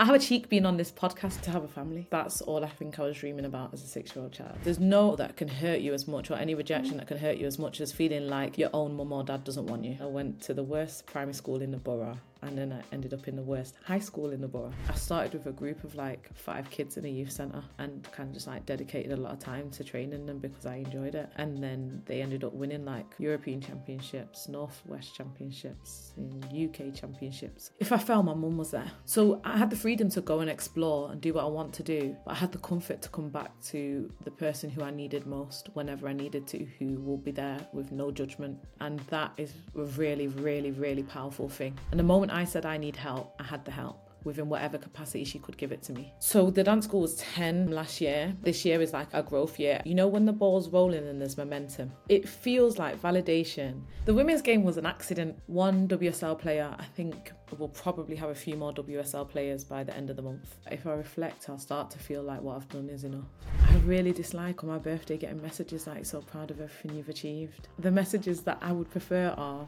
I have a cheek being on this podcast to have a family. That's all I think I was dreaming about as a six year old child. There's no that can hurt you as much or any rejection that can hurt you as much as feeling like your own mum or dad doesn't want you. I went to the worst primary school in the borough and then I ended up in the worst high school in the borough. I started with a group of like five kids in a youth centre and kind of just like dedicated a lot of time to training them because I enjoyed it. And then they ended up winning like European championships, Northwest championships, UK championships. If I fell, my mum was there. So I had the freedom to go and explore and do what I want to do, but I had the comfort to come back to the person who I needed most whenever I needed to, who will be there with no judgment. And that is a really, really, really powerful thing. And the moment I said I need help, I had the help within whatever capacity she could give it to me. So the dance school was 10 last year. This year is like a growth year. You know, when the ball's rolling and there's momentum, it feels like validation. The women's game was an accident. One WSL player, I think, we'll probably have a few more WSL players by the end of the month. If I reflect, I'll start to feel like what I've done is enough. I really dislike on my birthday getting messages like, so proud of everything you've achieved. The messages that I would prefer are.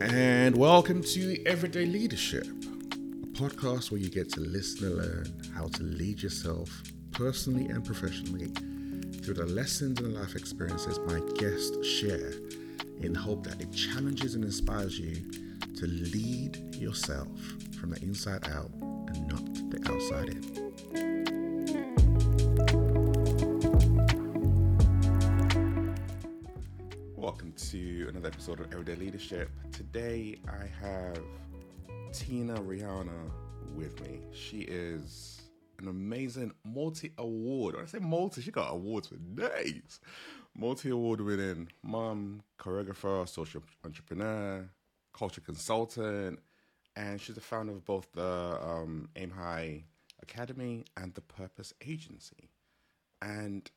And welcome to Everyday Leadership podcast where you get to listen and learn how to lead yourself personally and professionally through the lessons and life experiences my guests share in hope that it challenges and inspires you to lead yourself from the inside out and not the outside in. Welcome to another episode of Everyday Leadership. Today I have Tina Rehana with me. She is an amazing multi award. When I say multi, she got awards for days. Multi award winning mom, choreographer, social entrepreneur, culture consultant, and she's the founder of both the um, Aim High Academy and the Purpose Agency. And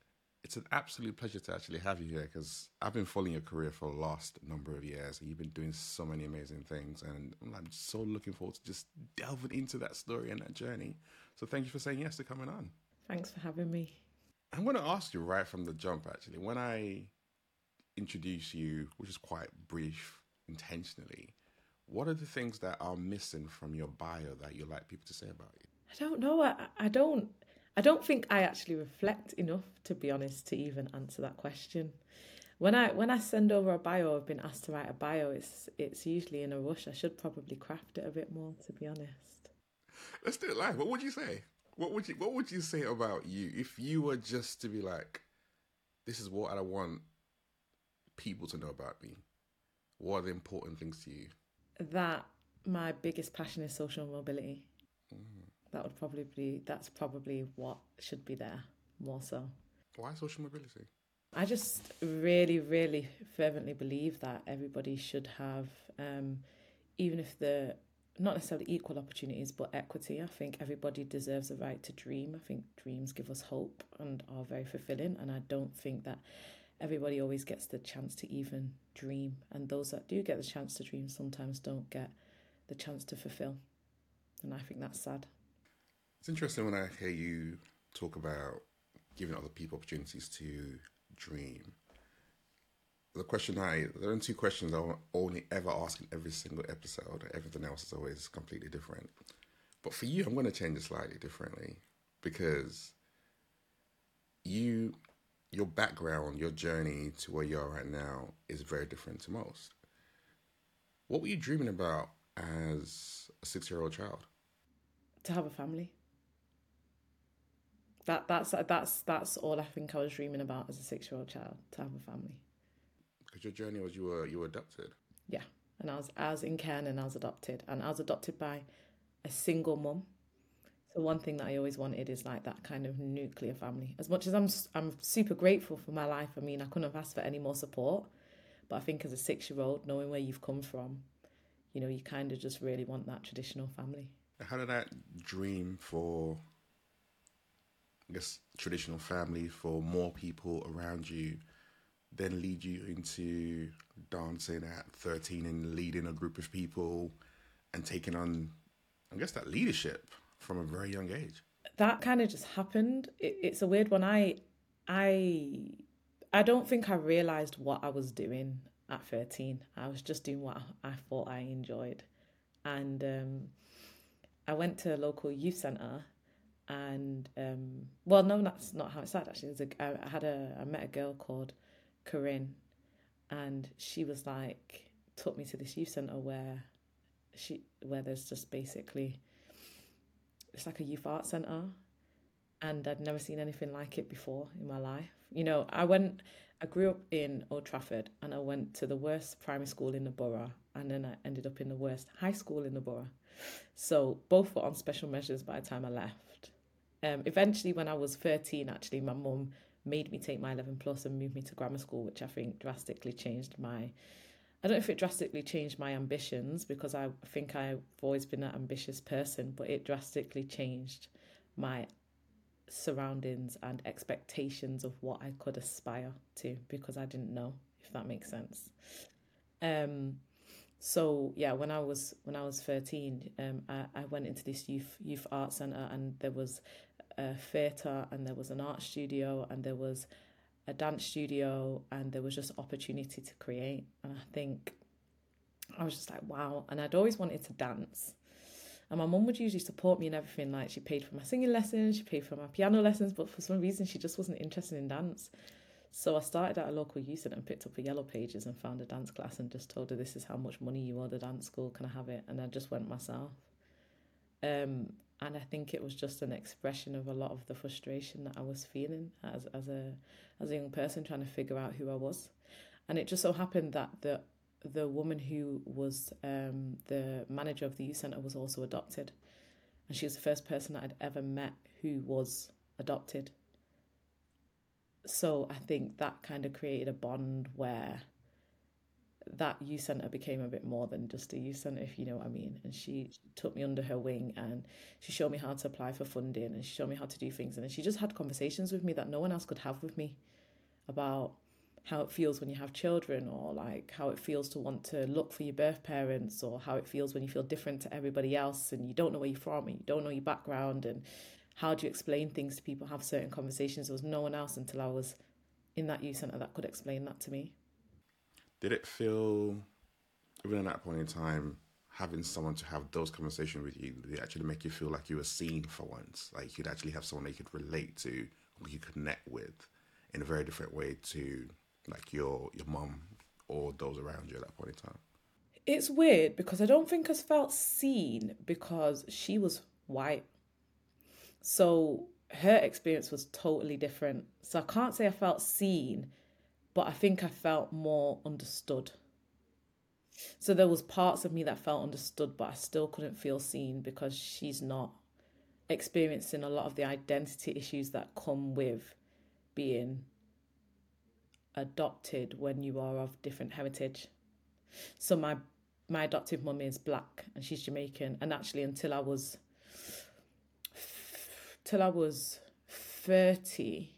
it's an absolute pleasure to actually have you here because I've been following your career for the last number of years and you've been doing so many amazing things. And I'm so looking forward to just delving into that story and that journey. So thank you for saying yes to coming on. Thanks for having me. I'm going to ask you right from the jump, actually. When I introduce you, which is quite brief intentionally, what are the things that are missing from your bio that you'd like people to say about you? I don't know. I, I don't I don't think I actually reflect enough, to be honest, to even answer that question. When I when I send over a bio, I've been asked to write a bio. It's it's usually in a rush. I should probably craft it a bit more, to be honest. Let's do it live. What would you say? What would you What would you say about you if you were just to be like, this is what I want people to know about me. What are the important things to you? That my biggest passion is social mobility. That would probably be that's probably what should be there more so. Why social mobility? I just really, really fervently believe that everybody should have, um, even if the not necessarily equal opportunities, but equity. I think everybody deserves a right to dream. I think dreams give us hope and are very fulfilling. And I don't think that everybody always gets the chance to even dream. And those that do get the chance to dream sometimes don't get the chance to fulfill. And I think that's sad. It's interesting when I hear you talk about giving other people opportunities to dream. The question I there are two questions I only ever ask in every single episode. Everything else is always completely different. But for you, I'm going to change it slightly differently because you, your background, your journey to where you are right now is very different to most. What were you dreaming about as a six year old child? To have a family that that's that's that's all I think I was dreaming about as a six year old child to have a family. Because your journey was you were you were adopted. Yeah, and I was I was in Cairn and I was adopted, and I was adopted by a single mum. So one thing that I always wanted is like that kind of nuclear family. As much as I'm I'm super grateful for my life. I mean, I couldn't have asked for any more support. But I think as a six year old, knowing where you've come from, you know, you kind of just really want that traditional family. How did that dream for I guess, traditional family for more people around you, then lead you into dancing at 13 and leading a group of people and taking on, I guess, that leadership from a very young age. That kind of just happened. It, it's a weird one. I, I, I don't think I realized what I was doing at 13. I was just doing what I thought I enjoyed. And um, I went to a local youth centre and um well no that's not how it started actually I, had a I met a girl called Corinne and she was like took me to this youth centre where she where there's just basically it's like a youth art centre and I'd never seen anything like it before in my life. You know, I went I grew up in Old Trafford and I went to the worst primary school in the borough and then I ended up in the worst high school in the borough. So both were on special measures by the time I left. Um, eventually, when I was 13, actually, my mum made me take my 11 plus and moved me to grammar school, which I think drastically changed my. I don't know if it drastically changed my ambitions because I think I've always been an ambitious person, but it drastically changed my surroundings and expectations of what I could aspire to because I didn't know if that makes sense. Um, so yeah, when I was when I was thirteen, um, I, I went into this youth youth art center and there was a theatre and there was an art studio and there was a dance studio and there was just opportunity to create. And I think I was just like wow. And I'd always wanted to dance. And my mum would usually support me in everything. Like she paid for my singing lessons she paid for my piano lessons but for some reason she just wasn't interested in dance. So I started at a local youth and picked up a yellow pages and found a dance class and just told her this is how much money you owe the dance school. Can I have it? And I just went myself. Um, and I think it was just an expression of a lot of the frustration that I was feeling as as a as a young person trying to figure out who I was, and it just so happened that the the woman who was um, the manager of the youth centre was also adopted, and she was the first person that I'd ever met who was adopted. So I think that kind of created a bond where that youth centre became a bit more than just a youth centre, if you know what I mean. And she took me under her wing and she showed me how to apply for funding and she showed me how to do things. And she just had conversations with me that no one else could have with me about how it feels when you have children or like how it feels to want to look for your birth parents or how it feels when you feel different to everybody else and you don't know where you're from and you don't know your background and how do you explain things to people have certain conversations there was no one else until i was in that youth centre that could explain that to me did it feel, even at that point in time, having someone to have those conversations with you, did it actually make you feel like you were seen for once? Like you'd actually have someone you could relate to, or you connect with in a very different way to like your your mum or those around you at that point in time? It's weird because I don't think I felt seen because she was white. So her experience was totally different. So I can't say I felt seen but I think I felt more understood. So there was parts of me that felt understood, but I still couldn't feel seen because she's not experiencing a lot of the identity issues that come with being adopted when you are of different heritage. So my my adoptive mum is black and she's Jamaican, and actually until I was till I was thirty,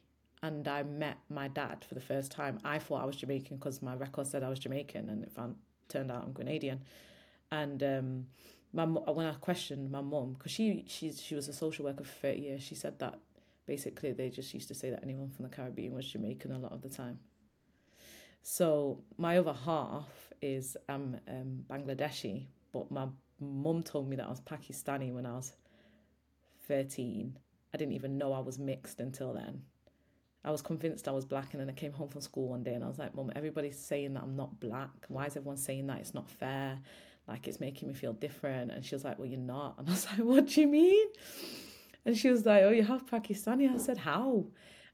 and I met my dad for the first time, I thought I was Jamaican because my record said I was Jamaican, and it found, turned out I'm Grenadian. And um, my when I questioned my mum, because she she she was a social worker for thirty years, she said that basically they just used to say that anyone from the Caribbean was Jamaican a lot of the time. So my other half is um, um Bangladeshi, but my mum told me that I was Pakistani when I was thirteen. I didn't even know I was mixed until then. I was convinced I was black, and then I came home from school one day and I was like, Mum, everybody's saying that I'm not black. Why is everyone saying that? It's not fair. Like, it's making me feel different. And she was like, Well, you're not. And I was like, What do you mean? And she was like, Oh, you have Pakistani. I said, How?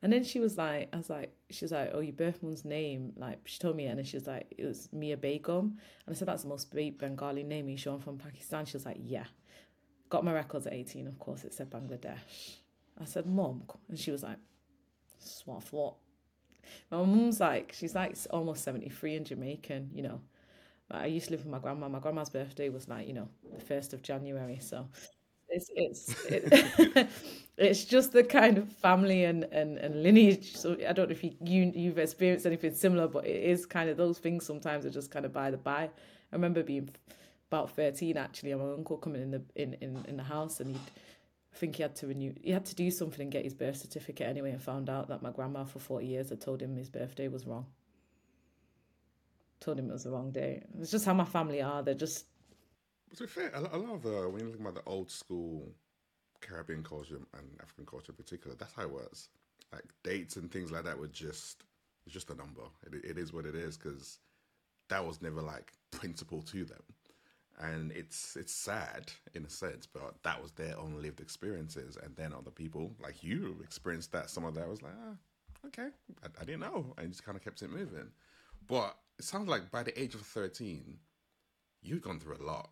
And then she was like, I was like, she was like, oh, your birth mum's name, like she told me, and then she was like, it was Mia Begum, and I said that's the most Bengali name. You sure I'm from Pakistan? She was like, yeah. Got my records at 18, of course. It said Bangladesh. I said, mom, and she was like, that's what My mum's like, she's like almost 73 and Jamaican, you know. I used to live with my grandma. My grandma's birthday was like, you know, the 1st of January. So it's it's it, it's just the kind of family and, and, and lineage. So I don't know if you, you you've experienced anything similar, but it is kind of those things sometimes are just kind of by the by. I remember being about 13 actually, and my uncle coming in the in, in, in the house and he'd I think he had to renew. He had to do something and get his birth certificate anyway, and found out that my grandma for forty years had told him his birthday was wrong. Told him it was the wrong day. It's just how my family are. They're just To be fair, a lot, of the when you look about the old school Caribbean culture and African culture in particular, that's how it was. Like dates and things like that were just it's just a number. It, it is what it is because that was never like principle to them, and it's it's sad in a sense, but that was their own lived experiences, and then other people like you experienced that. Some of that was like, ah, okay, I, I didn't know, and just kind of kept it moving. But it sounds like by the age of thirteen, you've gone through a lot.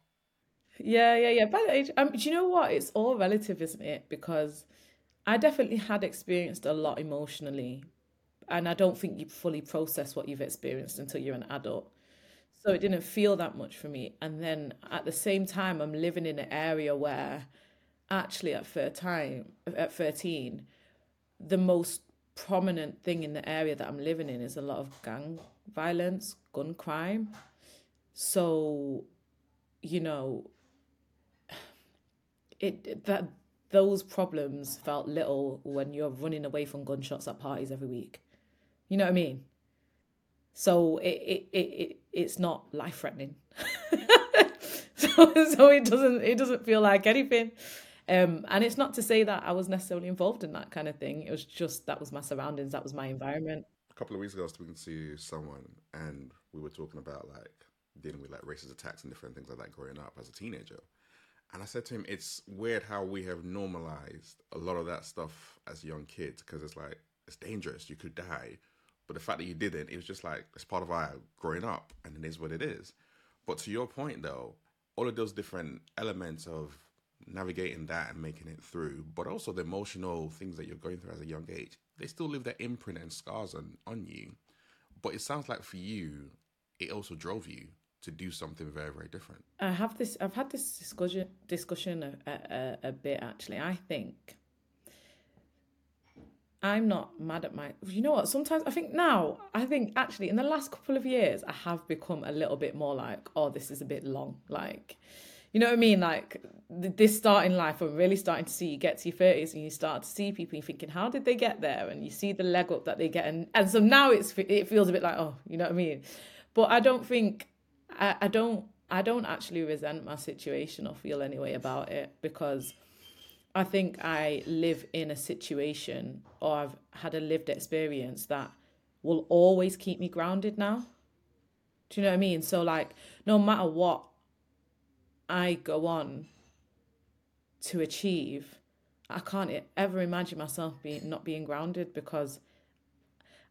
Yeah, yeah, yeah. By the age, um, do you know what? It's all relative, isn't it? Because I definitely had experienced a lot emotionally, and I don't think you fully process what you've experienced until you're an adult. So it didn't feel that much for me. And then at the same time, I'm living in an area where actually at 13, at 13, the most prominent thing in the area that I'm living in is a lot of gang violence, gun crime. So, you know, it that those problems felt little when you're running away from gunshots at parties every week. You know what I mean? So it it, it, it it's not life threatening. so so it doesn't it doesn't feel like anything. Um, and it's not to say that I was necessarily involved in that kind of thing. It was just that was my surroundings, that was my environment. A couple of weeks ago, I was speaking to someone, and we were talking about like dealing with like racist attacks and different things like that growing up as a teenager. And I said to him, it's weird how we have normalized a lot of that stuff as young kids because it's like, it's dangerous, you could die. But the fact that you didn't, it was just like, it's part of our growing up and it is what it is. But to your point though, all of those different elements of navigating that and making it through, but also the emotional things that you're going through as a young age, they still leave their imprint and scars on, on you. But it sounds like for you, it also drove you to do something very very different i have this i've had this discussion discussion a, a, a bit actually i think i'm not mad at my you know what sometimes i think now i think actually in the last couple of years i have become a little bit more like oh this is a bit long like you know what I mean? Like this starting life, we're really starting to see you get to your thirties and you start to see people and thinking, how did they get there? And you see the leg up that they get, and and so now it's it feels a bit like, oh, you know what I mean? But I don't think I, I don't I don't actually resent my situation or feel any way about it because I think I live in a situation or I've had a lived experience that will always keep me grounded now. Do you know what I mean? So like no matter what I go on to achieve, I can't ever imagine myself being not being grounded because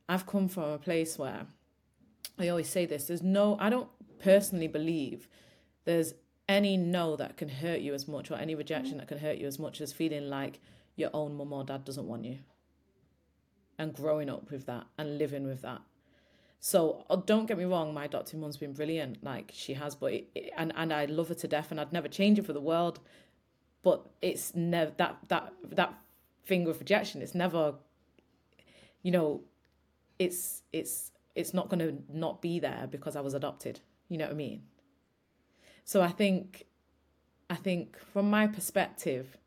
I've come from a place where I always say this, there's no I don't personally believe there's any no that can hurt you as much or any rejection that can hurt you as much as feeling like your own mum or dad doesn't want you and growing up with that and living with that so uh, don't get me wrong my adoptive mum's been brilliant like she has but it, and and I love her to death and I'd never change it for the world but it's never that that that finger of rejection it's never you know it's it's it's not going to not be there because I was adopted you know what I mean? So I think I think from my perspective,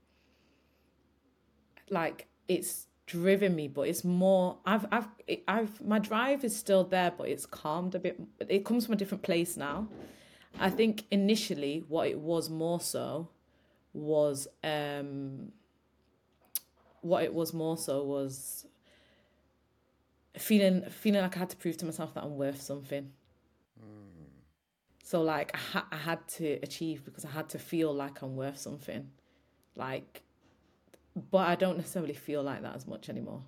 like it's driven me, but it's more I've I've I've my drive is still there, but it's calmed a bit. It comes from a different place now. I think initially what it was more so was um what it was more so was feeling feeling like I had to prove to myself that I'm worth something. So like I, ha- I had to achieve because I had to feel like I'm worth something. Like but I don't necessarily feel like that as much anymore.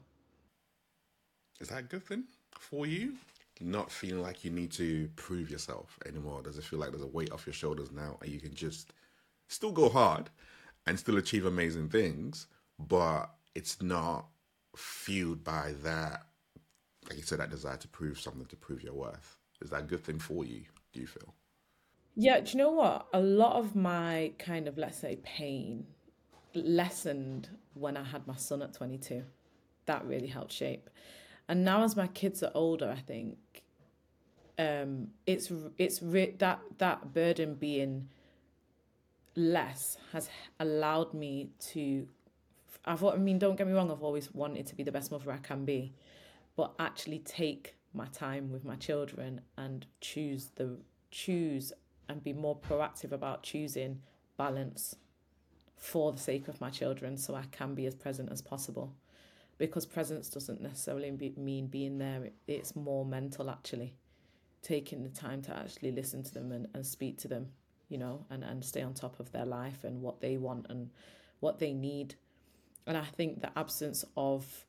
Is that a good thing for you? Not feeling like you need to prove yourself anymore. Does it feel like there's a weight off your shoulders now and you can just still go hard and still achieve amazing things, but it's not fueled by that, like you said, that desire to prove something, to prove your worth. Is that a good thing for you, do you feel? Yeah, do you know what? A lot of my kind of, let's say, pain lessened when I had my son at 22. That really helped shape. And now, as my kids are older, I think um, it's it's re- that that burden being less has allowed me to. I've I mean, don't get me wrong. I've always wanted to be the best mother I can be, but actually take my time with my children and choose the choose and be more proactive about choosing balance for the sake of my children so I can be as present as possible. Because presence doesn't necessarily be, mean being there, it, it's more mental actually. Taking the time to actually listen to them and, and speak to them, you know, and, and stay on top of their life and what they want and what they need. And I think the absence of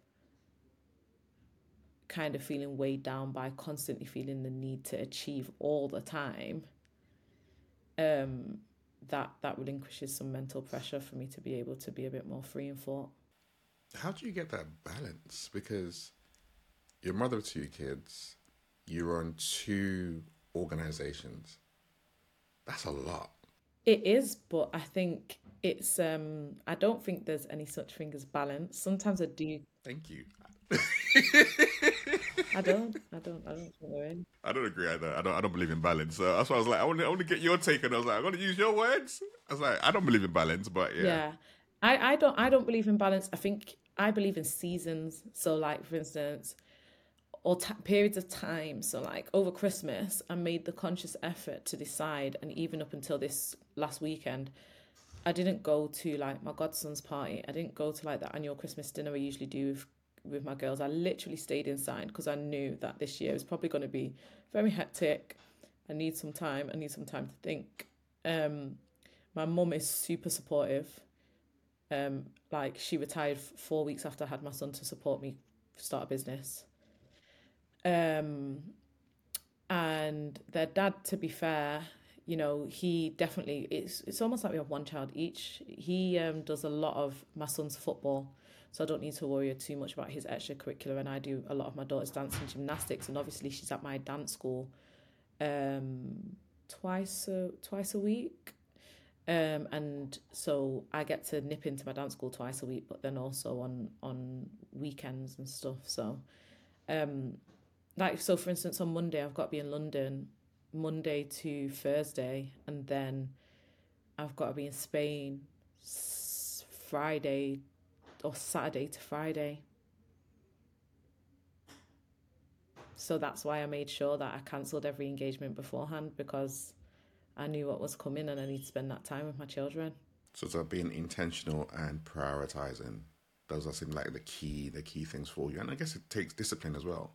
kind of feeling weighed down by constantly feeling the need to achieve all the time um that that relinquishes some mental pressure for me to be able to be a bit more free in thought how do you get that balance? Because you're mother of two kids. You're on two organizations. That's a lot. It is but i think it's um i don't think there's any such thing as balance. Sometimes i do thank you I don't. I don't. I don't think there is. I don't agree. either. I don't. I don't believe in balance. So that's why I was like, I want to. I want to get your take, and I was like, I'm going to use your words. I was like, I don't believe in balance, but yeah. Yeah, I. I don't. I don't believe in balance. I think I believe in seasons. So, like for instance, or t- periods of time. So, like over Christmas, I made the conscious effort to decide, and even up until this last weekend, I didn't go to like my godson's party. I didn't go to like the annual Christmas dinner we usually do with with my girls. I literally stayed inside because I knew that this year was probably going to be very hectic. I need some time. I need some time to think. Um, my mum is super supportive. Um, like she retired four weeks after I had my son to support me start a business. Um, and their dad, to be fair, you know, he definitely it's it's almost like we have one child each. He um, does a lot of my son's football so I don't need to worry too much about his extracurricular. And I do a lot of my daughter's dance and gymnastics, and obviously she's at my dance school um, twice a, twice a week. Um, and so I get to nip into my dance school twice a week, but then also on on weekends and stuff. So, um, like so, for instance, on Monday I've got to be in London, Monday to Thursday, and then I've got to be in Spain Friday or Saturday to Friday. So that's why I made sure that I cancelled every engagement beforehand because I knew what was coming and I need to spend that time with my children. So it's being intentional and prioritizing. Those are seem like the key, the key things for you. And I guess it takes discipline as well.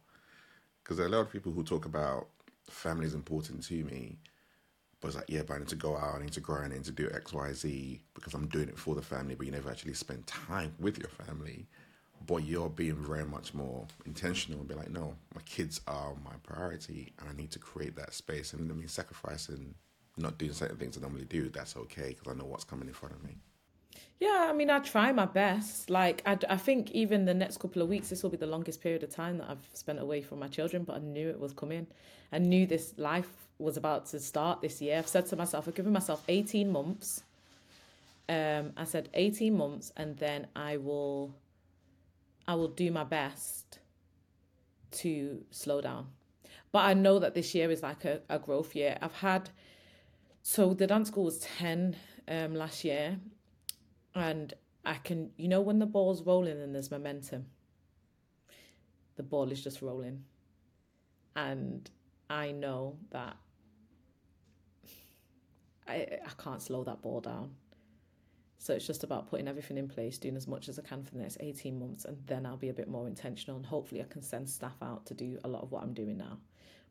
Because there are a lot of people who talk about family is important to me, but it's like, yeah, but I need to go out, I need to grow, I need to do X, Y, Z because I'm doing it for the family, but you never actually spend time with your family. But you're being very much more intentional and be like, no, my kids are my priority and I need to create that space. And I mean, sacrificing, not doing certain things I normally do, that's okay because I know what's coming in front of me. Yeah, I mean, I try my best. Like, I, I think even the next couple of weeks, this will be the longest period of time that I've spent away from my children, but I knew it was coming. I knew this life was about to start this year. I've said to myself, I've given myself 18 months. Um, I said 18 months, and then I will, I will do my best to slow down. But I know that this year is like a, a growth year. I've had, so the dance school was 10 um, last year, and I can, you know, when the ball's rolling and there's momentum, the ball is just rolling. And I know that I, I can't slow that ball down. So it's just about putting everything in place, doing as much as I can for the next 18 months, and then I'll be a bit more intentional. And hopefully, I can send staff out to do a lot of what I'm doing now.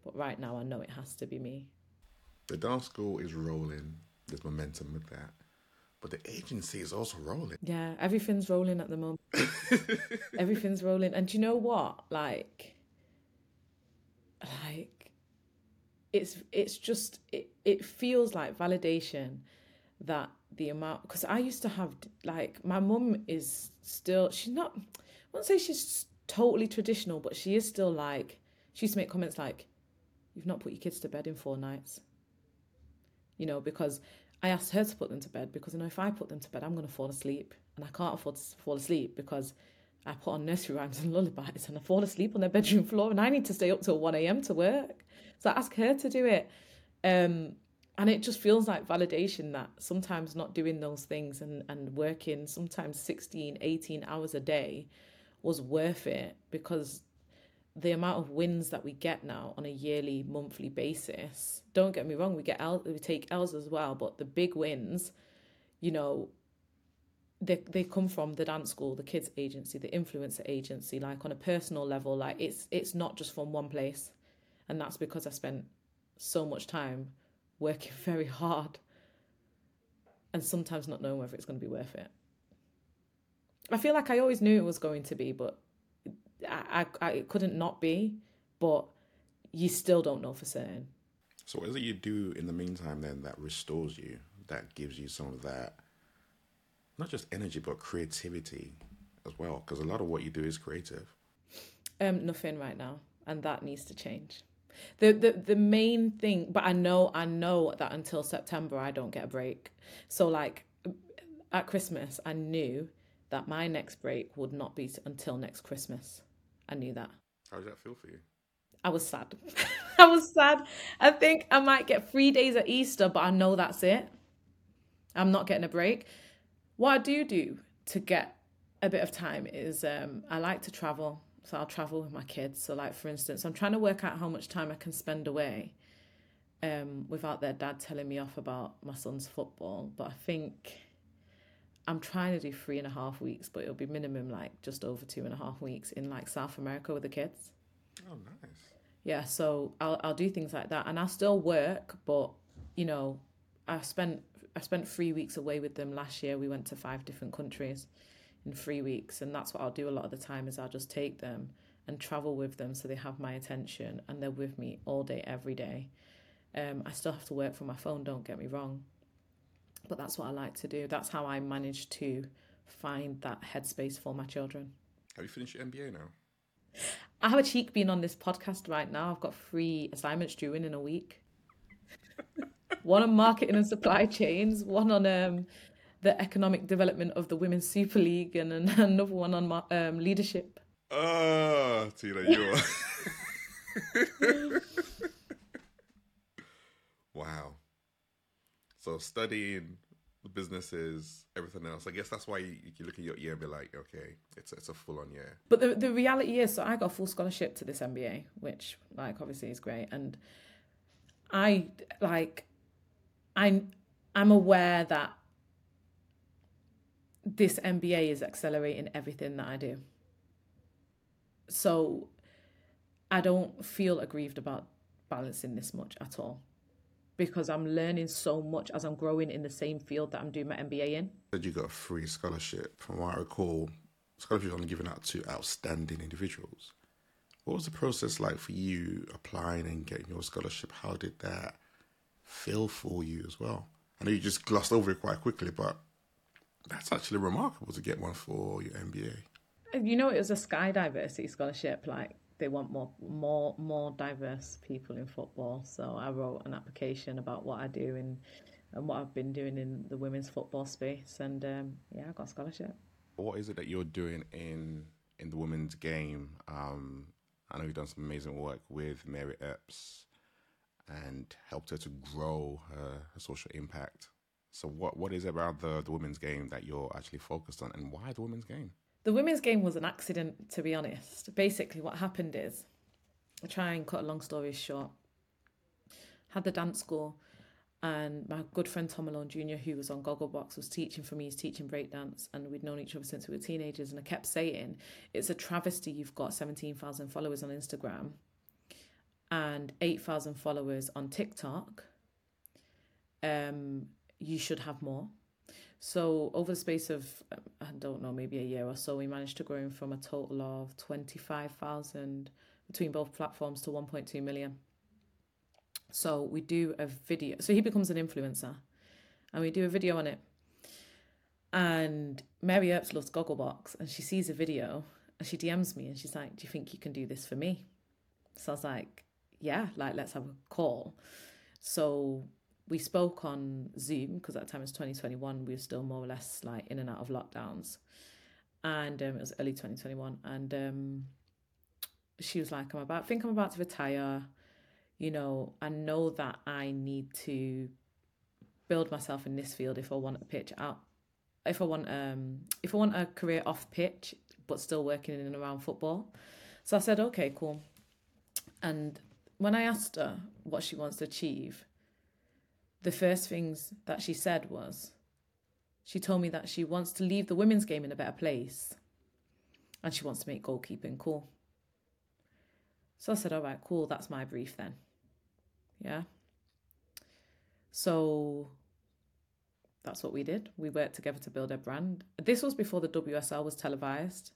But right now, I know it has to be me. The dance school is rolling, there's momentum with that. But the agency is also rolling. Yeah, everything's rolling at the moment. everything's rolling. And do you know what? Like, like it's it's just it, it feels like validation that the amount because I used to have like my mum is still she's not I won't say she's totally traditional but she is still like she used to make comments like you've not put your kids to bed in four nights. You know because I asked her to put them to bed because you know if I put them to bed I'm going to fall asleep and I can't afford to fall asleep because I put on nursery rhymes and lullabies and I fall asleep on their bedroom floor and I need to stay up till 1 a.m. to work so I ask her to do it. Um, and it just feels like validation that sometimes not doing those things and, and working sometimes 16, 18 hours a day was worth it because the amount of wins that we get now on a yearly, monthly basis. Don't get me wrong, we get L, we take L's as well, but the big wins, you know, they they come from the dance school, the kids agency, the influencer agency. Like on a personal level, like it's it's not just from one place, and that's because I spent so much time working very hard, and sometimes not knowing whether it's going to be worth it. I feel like I always knew it was going to be, but I, I, I it couldn't not be. But you still don't know for certain. So, what is it you do in the meantime then that restores you, that gives you some of that, not just energy, but creativity as well? Because a lot of what you do is creative. Um, nothing right now, and that needs to change. The, the the main thing, but I know I know that until September I don't get a break. So like at Christmas, I knew that my next break would not be until next Christmas. I knew that. How does that feel for you? I was sad. I was sad. I think I might get three days at Easter, but I know that's it. I'm not getting a break. What I do do to get a bit of time is um, I like to travel. So I'll travel with my kids. So, like for instance, I'm trying to work out how much time I can spend away um, without their dad telling me off about my son's football. But I think I'm trying to do three and a half weeks, but it'll be minimum like just over two and a half weeks in like South America with the kids. Oh, nice. Yeah, so I'll I'll do things like that, and I'll still work, but you know, I spent I spent three weeks away with them last year. We went to five different countries in three weeks, and that's what I'll do a lot of the time is I'll just take them and travel with them so they have my attention and they're with me all day every day. Um, I still have to work from my phone. Don't get me wrong, but that's what I like to do. That's how I manage to find that headspace for my children. Have you finished your MBA now? I have a cheek being on this podcast right now. I've got three assignments due in in a week. one on marketing and supply chains, one on um, the economic development of the Women's Super League, and another one on um, leadership. Oh, Tina, you are. wow. So studying the businesses, everything else. I guess that's why you, you look at your year and be like, okay, it's it's a full on year. But the the reality is, so I got full scholarship to this MBA, which like obviously is great, and I like, I I'm aware that this MBA is accelerating everything that I do. So I don't feel aggrieved about balancing this much at all because I'm learning so much as I'm growing in the same field that I'm doing my MBA in. Said you got a free scholarship. From what I recall, scholarships only given out to outstanding individuals. What was the process like for you applying and getting your scholarship? How did that feel for you as well? I know you just glossed over it quite quickly, but that's actually remarkable to get one for your MBA. You know, it was a Sky Diversity Scholarship. Like they want more more more diverse people in football. So I wrote an application about what I do and and what I've been doing in the women's football space, and um, yeah, I got a scholarship. What is it that you're doing in in the women's game? Um, I know you've done some amazing work with Mary Earps and helped her to grow her, her social impact. So what what is it about the, the women's game that you're actually focused on, and why the women's game? The women's game was an accident, to be honest. Basically, what happened is, I try and cut a long story short. Had the dance school, and my good friend Tom Malone Jr., who was on Gogglebox, was teaching for me. He's teaching breakdance, and we'd known each other since we were teenagers. And I kept saying, "It's a travesty. You've got seventeen thousand followers on Instagram, and eight thousand followers on TikTok. Um, you should have more." So over the space of um, I don't know maybe a year or so, we managed to grow from a total of twenty five thousand between both platforms to one point two million. So we do a video. So he becomes an influencer, and we do a video on it. And Mary Earps loves Gogglebox, and she sees a video, and she DMs me, and she's like, "Do you think you can do this for me?" So I was like, "Yeah, like let's have a call." So we spoke on Zoom because at the time it was 2021. We were still more or less like in and out of lockdowns, and um, it was early 2021. And um, she was like, "I'm about, I think I'm about to retire. You know, I know that I need to build myself in this field if I want a pitch out. If I want um, if I want a career off pitch, but still working in and around football." So I said, okay, cool. And when I asked her what she wants to achieve, the first things that she said was, she told me that she wants to leave the women's game in a better place and she wants to make goalkeeping cool. So I said, all right, cool, that's my brief then. Yeah. So that's what we did. We worked together to build a brand. This was before the WSL was televised.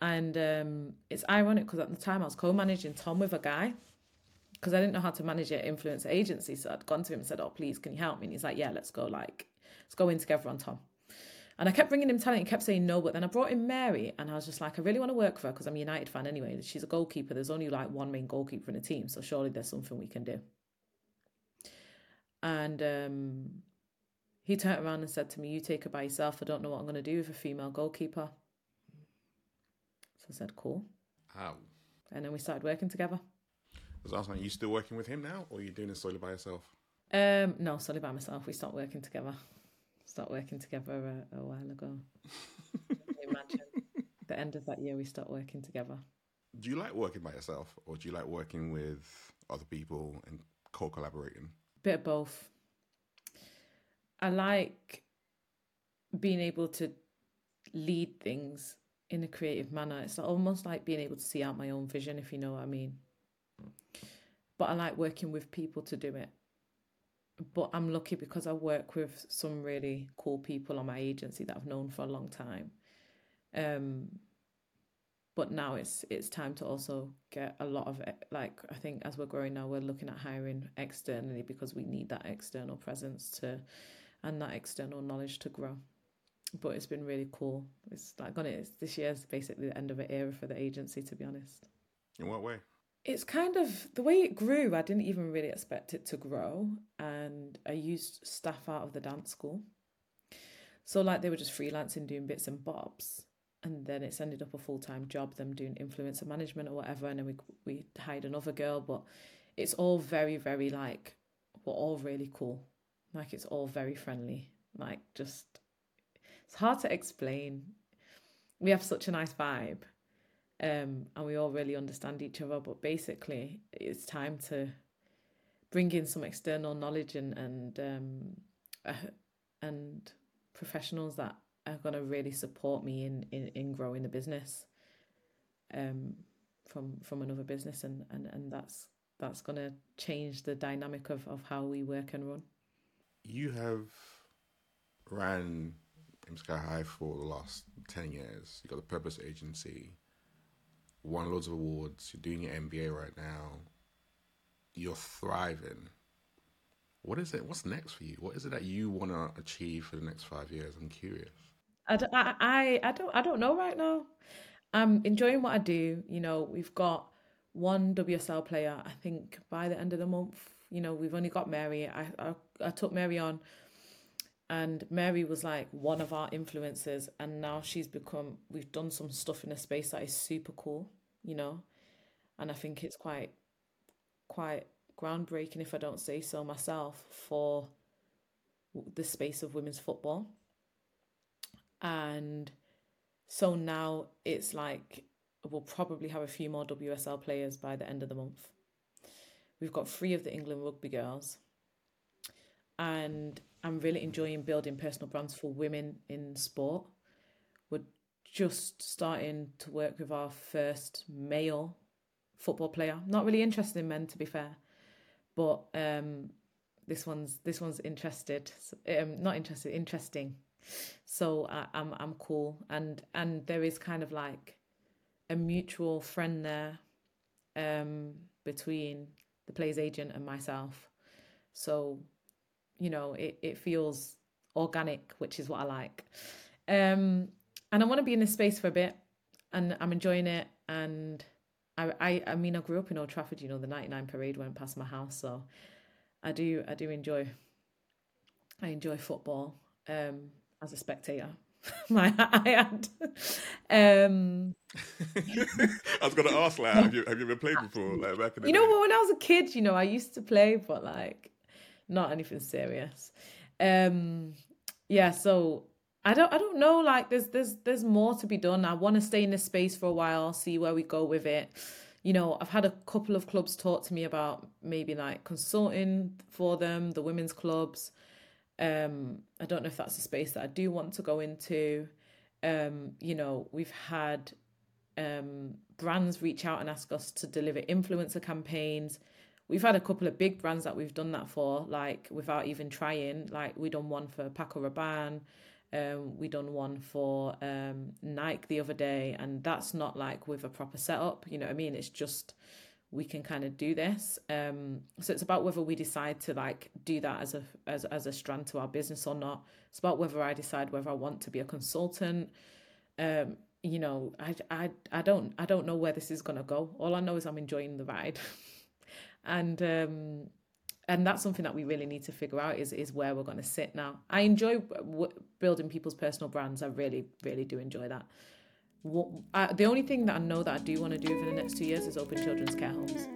And um, it's ironic because at the time I was co managing Tom with a guy because I didn't know how to manage an influencer agency. So I'd gone to him and said, Oh, please, can you help me? And he's like, Yeah, let's go. Like, let's go in together on Tom. And I kept bringing him talent. He kept saying no, but then I brought in Mary, and I was just like, I really want to work for her because I'm a United fan anyway. She's a goalkeeper. There's only like one main goalkeeper in the team, so surely there's something we can do. And um, he turned around and said to me, "You take her by yourself. I don't know what I'm going to do with a female goalkeeper." So I said, "Cool." How? And then we started working together. I was asking, are you still working with him now, or are you doing this solely by yourself? Um, no, solely by myself. We stopped working together. Stopped working together a, a while ago. imagine the end of that year we stopped working together. Do you like working by yourself, or do you like working with other people and co-collaborating? Bit of both. I like being able to lead things in a creative manner. It's almost like being able to see out my own vision, if you know what I mean. But I like working with people to do it. But I'm lucky because I work with some really cool people on my agency that I've known for a long time. Um, but now it's it's time to also get a lot of. Like I think as we're growing now, we're looking at hiring externally because we need that external presence to and that external knowledge to grow. But it's been really cool. It's like on it. This year's basically the end of an era for the agency, to be honest. In what way? It's kind of the way it grew. I didn't even really expect it to grow, and I used staff out of the dance school. So like they were just freelancing, doing bits and bobs, and then it's ended up a full time job. Them doing influencer management or whatever, and then we we hired another girl. But it's all very very like we're all really cool like it's all very friendly. Like just it's hard to explain. We have such a nice vibe. Um, and we all really understand each other, but basically it's time to bring in some external knowledge and and um, uh, and professionals that are going to really support me in, in, in growing the business um, from from another business and, and, and that's that's going to change the dynamic of, of how we work and run you have ran Sky High for the last 10 years. You got the Purpose Agency, won loads of awards. You're doing your MBA right now. You're thriving. What is it? What's next for you? What is it that you want to achieve for the next five years? I'm curious. I, I, I don't I don't know right now. I'm enjoying what I do. You know, we've got one WSL player. I think by the end of the month, you know, we've only got Mary. I, I, I took Mary on, and Mary was like one of our influencers, and now she's become. We've done some stuff in a space that is super cool, you know, and I think it's quite, quite groundbreaking, if I don't say so myself, for the space of women's football. And so now it's like we'll probably have a few more WSL players by the end of the month. We've got three of the England rugby girls. And I'm really enjoying building personal brands for women in sport. We're just starting to work with our first male football player. Not really interested in men, to be fair, but um, this one's this one's interested. Um, not interested, interesting. So I, I'm I'm cool, and and there is kind of like a mutual friend there um, between the player's agent and myself. So, you know, it, it feels organic, which is what I like. Um, and I want to be in this space for a bit and I'm enjoying it. And I, I, I mean, I grew up in Old Trafford, you know, the 99 parade went past my house. So I do, I do enjoy, I enjoy football, um, as a spectator. my I had. Um, I was gonna ask, like, have you have you ever played before? Like back in the you know day? When I was a kid, you know, I used to play, but like, not anything serious. Um, yeah. So I don't I don't know like there's there's there's more to be done. I want to stay in this space for a while, see where we go with it. You know, I've had a couple of clubs talk to me about maybe like consulting for them, the women's clubs. Um I don't know if that's a space that I do want to go into. Um you know, we've had um brands reach out and ask us to deliver influencer campaigns. We've had a couple of big brands that we've done that for, like without even trying. Like we done one for Paco Rabanne, um, we done one for um, Nike the other day, and that's not like with a proper setup. You know what I mean? It's just we can kind of do this. Um, so it's about whether we decide to like do that as a as as a strand to our business or not. It's about whether I decide whether I want to be a consultant. Um, you know, I I I don't I don't know where this is gonna go. All I know is I'm enjoying the ride, and um, and that's something that we really need to figure out is is where we're going to sit now. I enjoy w- building people's personal brands. I really really do enjoy that. What, I, the only thing that I know that I do want to do for the next two years is open children's care homes.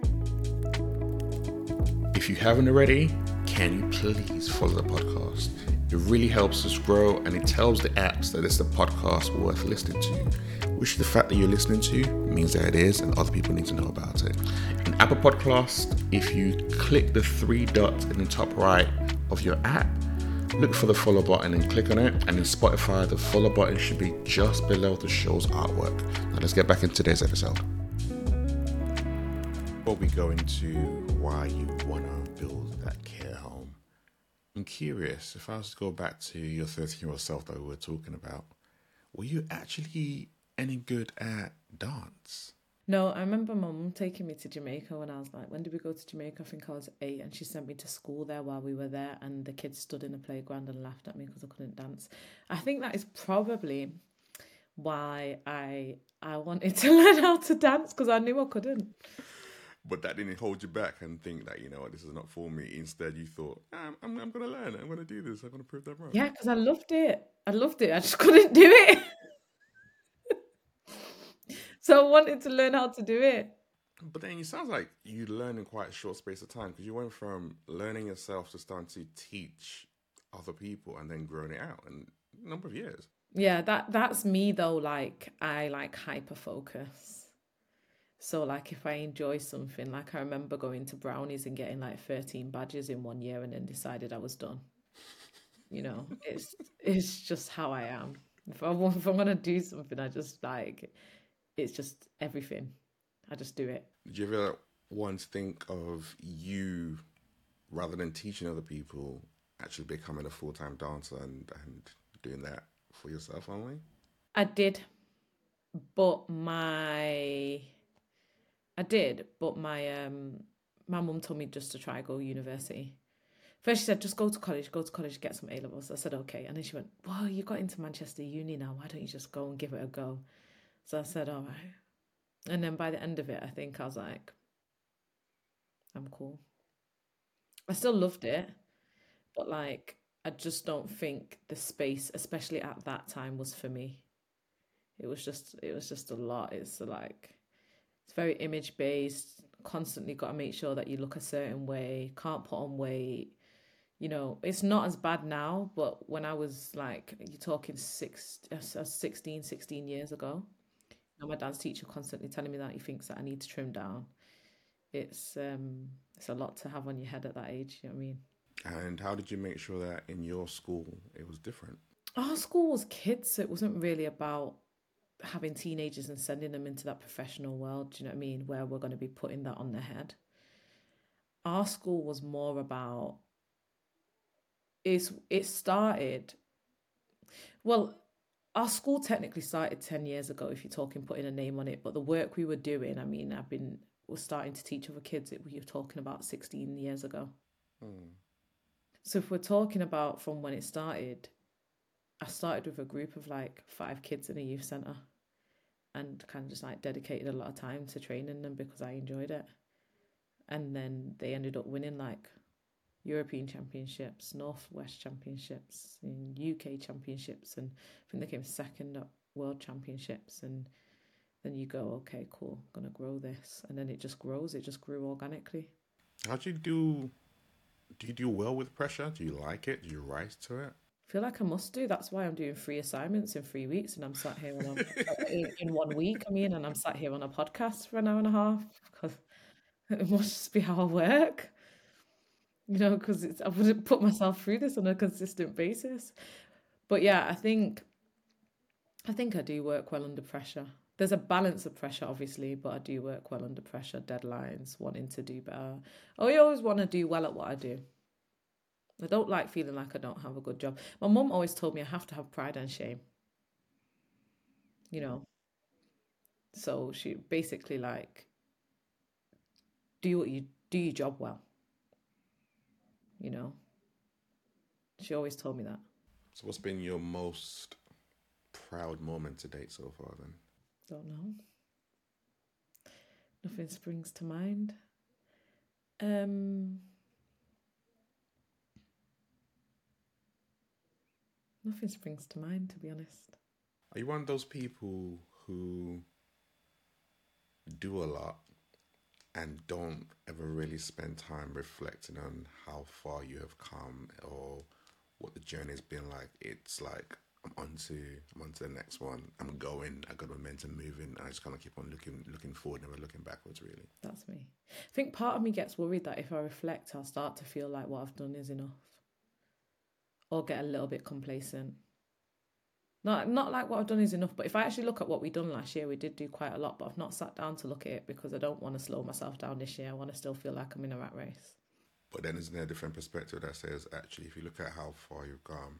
If you haven't already, can you please follow the podcast? It really helps us grow and it tells the apps that it's the podcast worth listening to, which the fact that you're listening to means that it is and other people need to know about it. In Apple Podcast, if you click the three dots in the top right of your app, look for the follow button and click on it. And in Spotify, the follow button should be just below the show's artwork. Now let's get back into today's episode. Before we go into why you want to I'm curious if I was to go back to your 13 year old self that we were talking about, were you actually any good at dance? No, I remember mum taking me to Jamaica when I was like, when did we go to Jamaica? I think I was eight, and she sent me to school there while we were there, and the kids stood in the playground and laughed at me because I couldn't dance. I think that is probably why I I wanted to learn how to dance because I knew I couldn't. But that didn't hold you back and think that, you know what, this is not for me. Instead, you thought, ah, I'm, I'm, I'm going to learn. I'm going to do this. I'm going to prove that wrong. Yeah, because I loved it. I loved it. I just couldn't do it. so I wanted to learn how to do it. But then it sounds like you learned in quite a short space of time because you went from learning yourself to starting to teach other people and then growing it out in a number of years. Yeah, that that's me though. Like I like hyper focus. So like if I enjoy something, like I remember going to brownies and getting like 13 badges in one year and then decided I was done. You know, it's it's just how I am. If I want, if I'm gonna do something, I just like it's just everything. I just do it. Did you ever once think of you rather than teaching other people actually becoming a full time dancer and, and doing that for yourself only? I did. But my I did, but my um my mum told me just to try go university. First she said, just go to college, go to college, get some A levels. I said, okay. And then she went, Well, you got into Manchester Uni now. Why don't you just go and give it a go? So I said, All right. And then by the end of it, I think I was like, I'm cool. I still loved it, but like, I just don't think the space, especially at that time, was for me. It was just, it was just a lot. It's like, it's very image based. Constantly got to make sure that you look a certain way. Can't put on weight. You know, it's not as bad now, but when I was like, you're talking six, uh, 16, 16 years ago, now my dance teacher constantly telling me that he thinks that I need to trim down. It's um, it's a lot to have on your head at that age. You know what I mean? And how did you make sure that in your school it was different? Our school was kids. so It wasn't really about having teenagers and sending them into that professional world, do you know what I mean? Where we're going to be putting that on their head. Our school was more about is it started well our school technically started 10 years ago if you're talking putting a name on it but the work we were doing i mean i've been was starting to teach other kids it we were talking about 16 years ago Hmm. so if we're talking about from when it started I started with a group of like five kids in a youth centre and kind of just like dedicated a lot of time to training them because I enjoyed it. And then they ended up winning like European championships, Northwest championships, and UK championships, and I think they came second at world championships. And then you go, okay, cool, I'm gonna grow this, and then it just grows. It just grew organically. How'd you do? Do you do well with pressure? Do you like it? Do you rise to it? Feel like I must do. That's why I'm doing three assignments in three weeks, and I'm sat here on a, in, in one week. I mean, and I'm sat here on a podcast for an hour and a half because it must be how I work. You know, because I wouldn't put myself through this on a consistent basis. But yeah, I think I think I do work well under pressure. There's a balance of pressure, obviously, but I do work well under pressure, deadlines, wanting to do better. I always want to do well at what I do. I don't like feeling like I don't have a good job. My mum always told me I have to have pride and shame. You know. So she basically like do what you do your job well. You know. She always told me that. So what's been your most proud moment to date so far then? Don't know. Nothing springs to mind. Um Nothing springs to mind, to be honest. Are you one of those people who do a lot and don't ever really spend time reflecting on how far you have come or what the journey's been like? It's like I'm on to I'm on to the next one. I'm going. I got momentum moving. And I just kind of keep on looking looking forward, never looking backwards. Really, that's me. I think part of me gets worried that if I reflect, I'll start to feel like what I've done is enough or get a little bit complacent. Not not like what I've done is enough, but if I actually look at what we've done last year, we did do quite a lot, but I've not sat down to look at it because I don't want to slow myself down this year. I want to still feel like I'm in a rat race. But then isn't there a different perspective that says actually if you look at how far you've gone,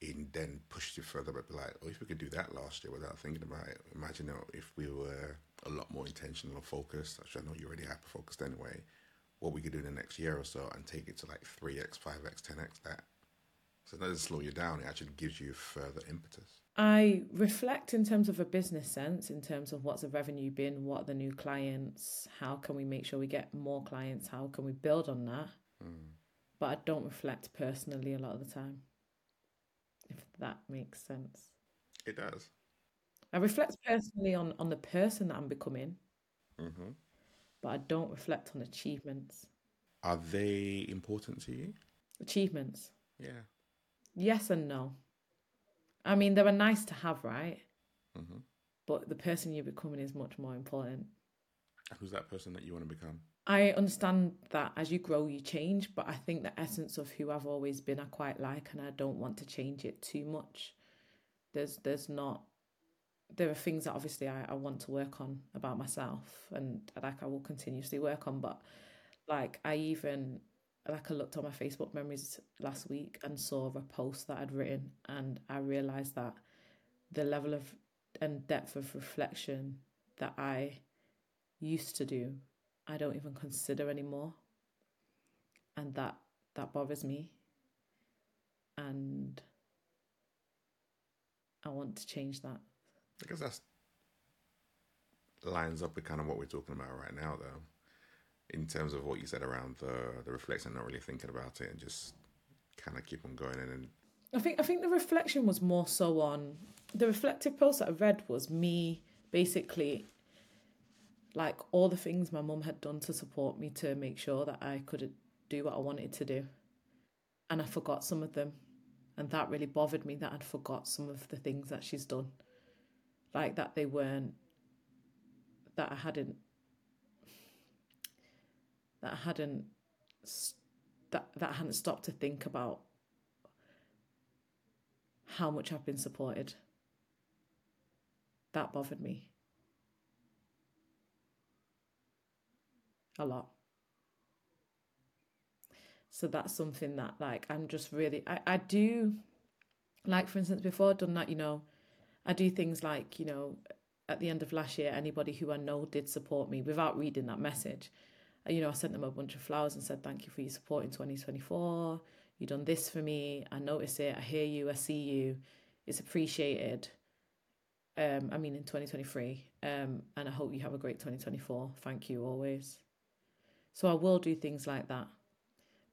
it then pushed you further but like, oh if we could do that last year without thinking about it, imagine if we were a lot more intentional and focused, which I know you're already hyper focused anyway, what we could do in the next year or so and take it to like three X, five X, ten X that so it doesn't slow you down, it actually gives you further impetus. I reflect in terms of a business sense, in terms of what's the revenue been, what are the new clients, how can we make sure we get more clients, how can we build on that. Mm. But I don't reflect personally a lot of the time, if that makes sense. It does. I reflect personally on, on the person that I'm becoming, mm-hmm. but I don't reflect on achievements. Are they important to you? Achievements. Yeah. Yes and no. I mean, they are nice to have, right? Mm-hmm. But the person you're becoming is much more important. Who's that person that you want to become? I understand that as you grow, you change, but I think the essence of who I've always been, I quite like, and I don't want to change it too much. There's, there's not. There are things that obviously I, I want to work on about myself, and like I will continuously work on. But like I even like I looked on my Facebook memories last week and saw a post that I'd written, and I realized that the level of and depth of reflection that I used to do, I don't even consider anymore, and that that bothers me, and I want to change that. Guess that's lines up with kind of what we're talking about right now, though in terms of what you said around the the reflection, not really thinking about it and just kind of keep on going and then I think I think the reflection was more so on the reflective post that I read was me basically like all the things my mum had done to support me to make sure that I could do what I wanted to do. And I forgot some of them. And that really bothered me that I'd forgot some of the things that she's done. Like that they weren't that I hadn't that hadn't that that hadn't stopped to think about how much I've been supported. That bothered me. A lot. So that's something that like I'm just really I, I do like for instance before I've done that, you know, I do things like, you know, at the end of last year, anybody who I know did support me without reading that message, you know, I sent them a bunch of flowers and said, thank you for your support in 2024. You've done this for me. I notice it. I hear you. I see you. It's appreciated. Um, I mean, in 2023. Um, and I hope you have a great 2024. Thank you always. So I will do things like that.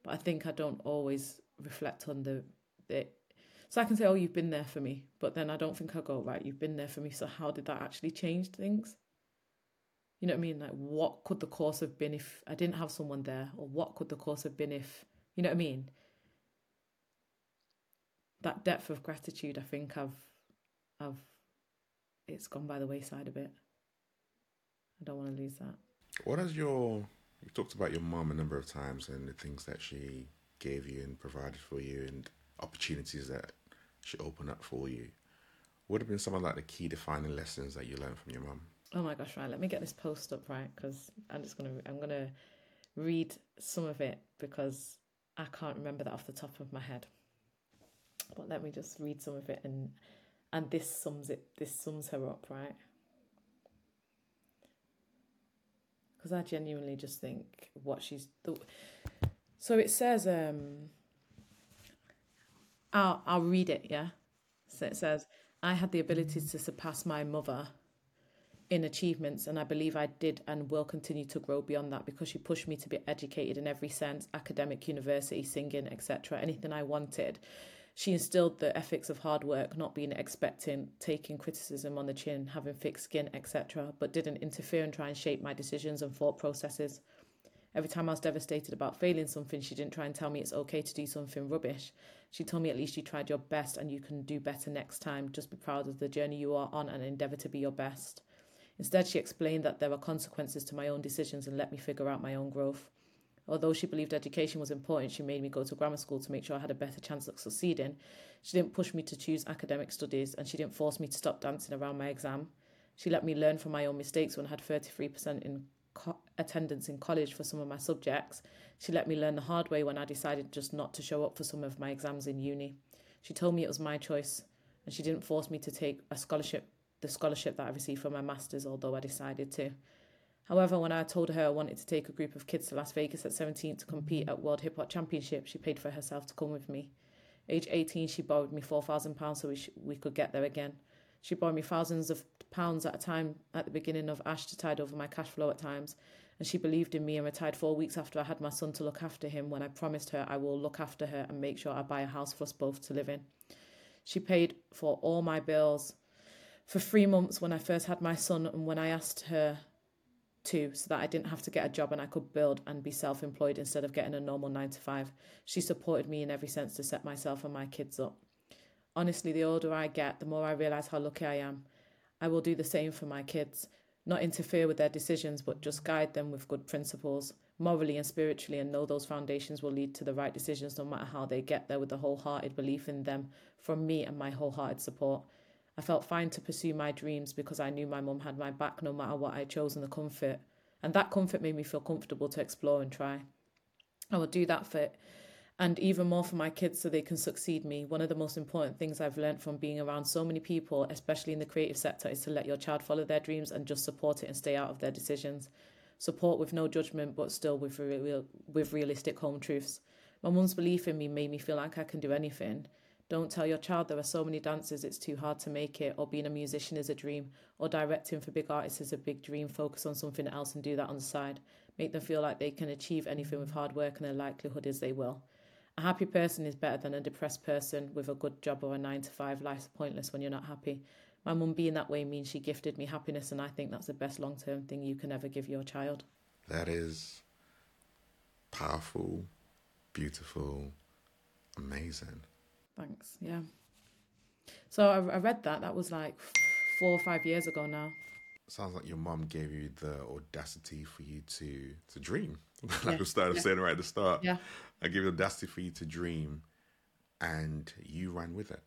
But I think I don't always reflect on the, the so I can say, oh, you've been there for me. But then I don't think I go, right, you've been there for me. So how did that actually change things? You know what I mean? Like, what could the course have been if I didn't have someone there? Or what could the course have been if, you know what I mean? that depth of gratitude, I think I've, I've, it's gone by the wayside a bit. I don't want to lose that. What has your you talked about your mum a number of times and the things that she gave you and provided for you and opportunities that she opened up for you. What have been some of like the key defining lessons that you learned from your mum? Oh my gosh, right. Let me get this post up right because I'm just gonna I'm gonna read some of it because I can't remember that off the top of my head. But let me just read some of it and and this sums it this sums her up, right? Because I genuinely just think what she's so it says um I'll I'll read it, yeah. So it says I had the ability to surpass my mother in achievements and I believe I did and will continue to grow beyond that because she pushed me to be educated in every sense academic university singing etc anything I wanted. She instilled the ethics of hard work not being expecting taking criticism on the chin having thick skin etc but didn't interfere and try and shape my decisions and thought processes. Every time I was devastated about failing something she didn't try and tell me it's okay to do something rubbish. She told me at least you tried your best and you can do better next time. Just be proud of the journey you are on and endeavour to be your best Instead, she explained that there were consequences to my own decisions and let me figure out my own growth. Although she believed education was important, she made me go to grammar school to make sure I had a better chance of succeeding. She didn't push me to choose academic studies and she didn't force me to stop dancing around my exam. She let me learn from my own mistakes when I had 33% in co- attendance in college for some of my subjects. She let me learn the hard way when I decided just not to show up for some of my exams in uni. She told me it was my choice and she didn't force me to take a scholarship the scholarship that I received for my master's, although I decided to. However, when I told her I wanted to take a group of kids to Las Vegas at 17 to compete at World Hip Hop Championship, she paid for herself to come with me. Age 18, she borrowed me £4,000 so we, sh- we could get there again. She borrowed me thousands of pounds at a time at the beginning of Ash to tide over my cash flow at times, and she believed in me and retired four weeks after I had my son to look after him when I promised her I will look after her and make sure I buy a house for us both to live in. She paid for all my bills for three months when I first had my son and when I asked her to, so that I didn't have to get a job and I could build and be self employed instead of getting a normal nine to five. She supported me in every sense to set myself and my kids up. Honestly, the older I get, the more I realise how lucky I am. I will do the same for my kids, not interfere with their decisions, but just guide them with good principles, morally and spiritually, and know those foundations will lead to the right decisions no matter how they get there with the wholehearted belief in them from me and my wholehearted support. I felt fine to pursue my dreams because I knew my mum had my back no matter what I chose and the comfort. And that comfort made me feel comfortable to explore and try. I will do that for it. and even more for my kids so they can succeed me. One of the most important things I've learned from being around so many people, especially in the creative sector, is to let your child follow their dreams and just support it and stay out of their decisions. Support with no judgment, but still with real, with realistic home truths. My mum's belief in me made me feel like I can do anything. Don't tell your child there are so many dances it's too hard to make it, or being a musician is a dream, or directing for big artists is a big dream. Focus on something else and do that on the side. Make them feel like they can achieve anything with hard work, and the likelihood is they will. A happy person is better than a depressed person with a good job or a nine to five. Life's pointless when you're not happy. My mum being that way means she gifted me happiness, and I think that's the best long term thing you can ever give your child. That is powerful, beautiful, amazing. Thanks. Yeah. So I, I read that. That was like four or five years ago now. Sounds like your mom gave you the audacity for you to to dream. like Yeah. we started Yeah. saying right at the start. Yeah. I gave you the audacity for you to dream, and you ran with it.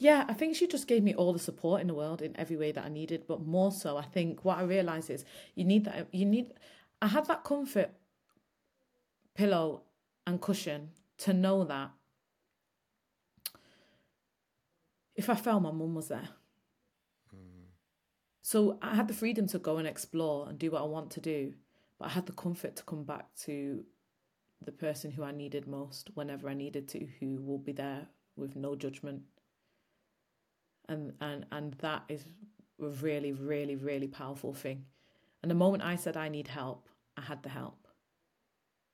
Yeah, I think she just gave me all the support in the world in every way that I needed. But more so, I think what I realized is you need that. You need. I had that comfort pillow and cushion to know that if I fell, my mum was there. Hmm. So I had the freedom to go and explore and do what I want to do, but I had the comfort to come back to the person who I needed most whenever I needed to, who will be there with no judgment. And and and that is a really, really, really powerful thing. And the moment I said I need help, I had the help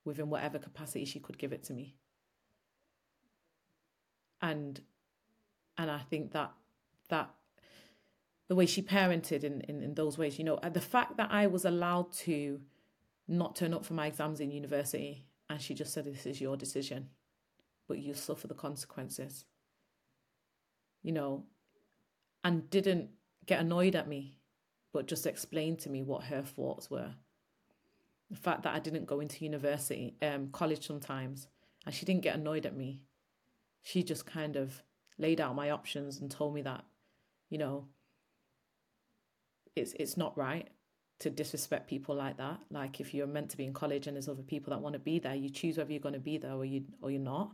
within whatever capacity she could give it to me. And and I think that that the way she parented in, in, in those ways, you know, the fact that I was allowed to not turn up for my exams in university and she just said, This is your decision, but you suffer the consequences. you know, and didn't get annoyed at me, but just explained to me what her thoughts were. The fact that I didn't go into university, um, college sometimes, and she didn't get annoyed at me. She just kind of laid out my options and told me that, you know, it's it's not right to disrespect people like that. Like if you're meant to be in college and there's other people that want to be there, you choose whether you're going to be there or you or you're not.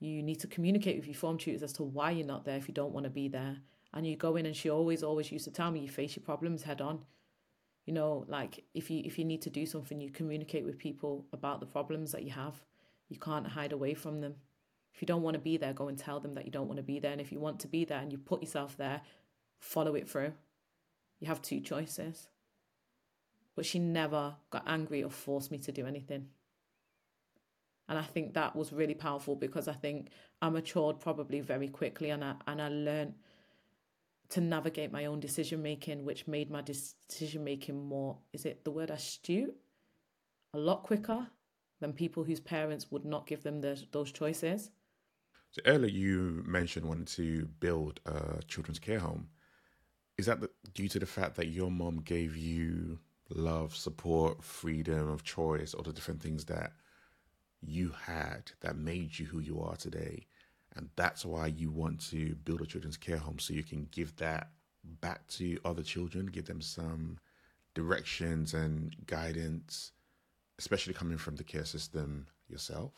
You need to communicate with your form tutors as to why you're not there if you don't want to be there. And you go in and she always, always used to tell me you face your problems head on. You know, like if you if you need to do something, you communicate with people about the problems that you have. You can't hide away from them. If you don't want to be there, go and tell them that you don't want to be there. And if you want to be there and you put yourself there, follow it through. You have two choices. But she never got angry or forced me to do anything. And I think that was really powerful because I think I matured probably very quickly and I and I learned to navigate my own decision making, which made my decision making more is it the word astute? A lot quicker than people whose parents would not give them the, those choices. So earlier you mentioned wanting to build a children's care home. Is that the, due to the fact that your mom gave you love, support, freedom of choice, all the different things that you had that made you who you are today? And that's why you want to build a children's care home so you can give that back to other children, give them some directions and guidance, especially coming from the care system yourself?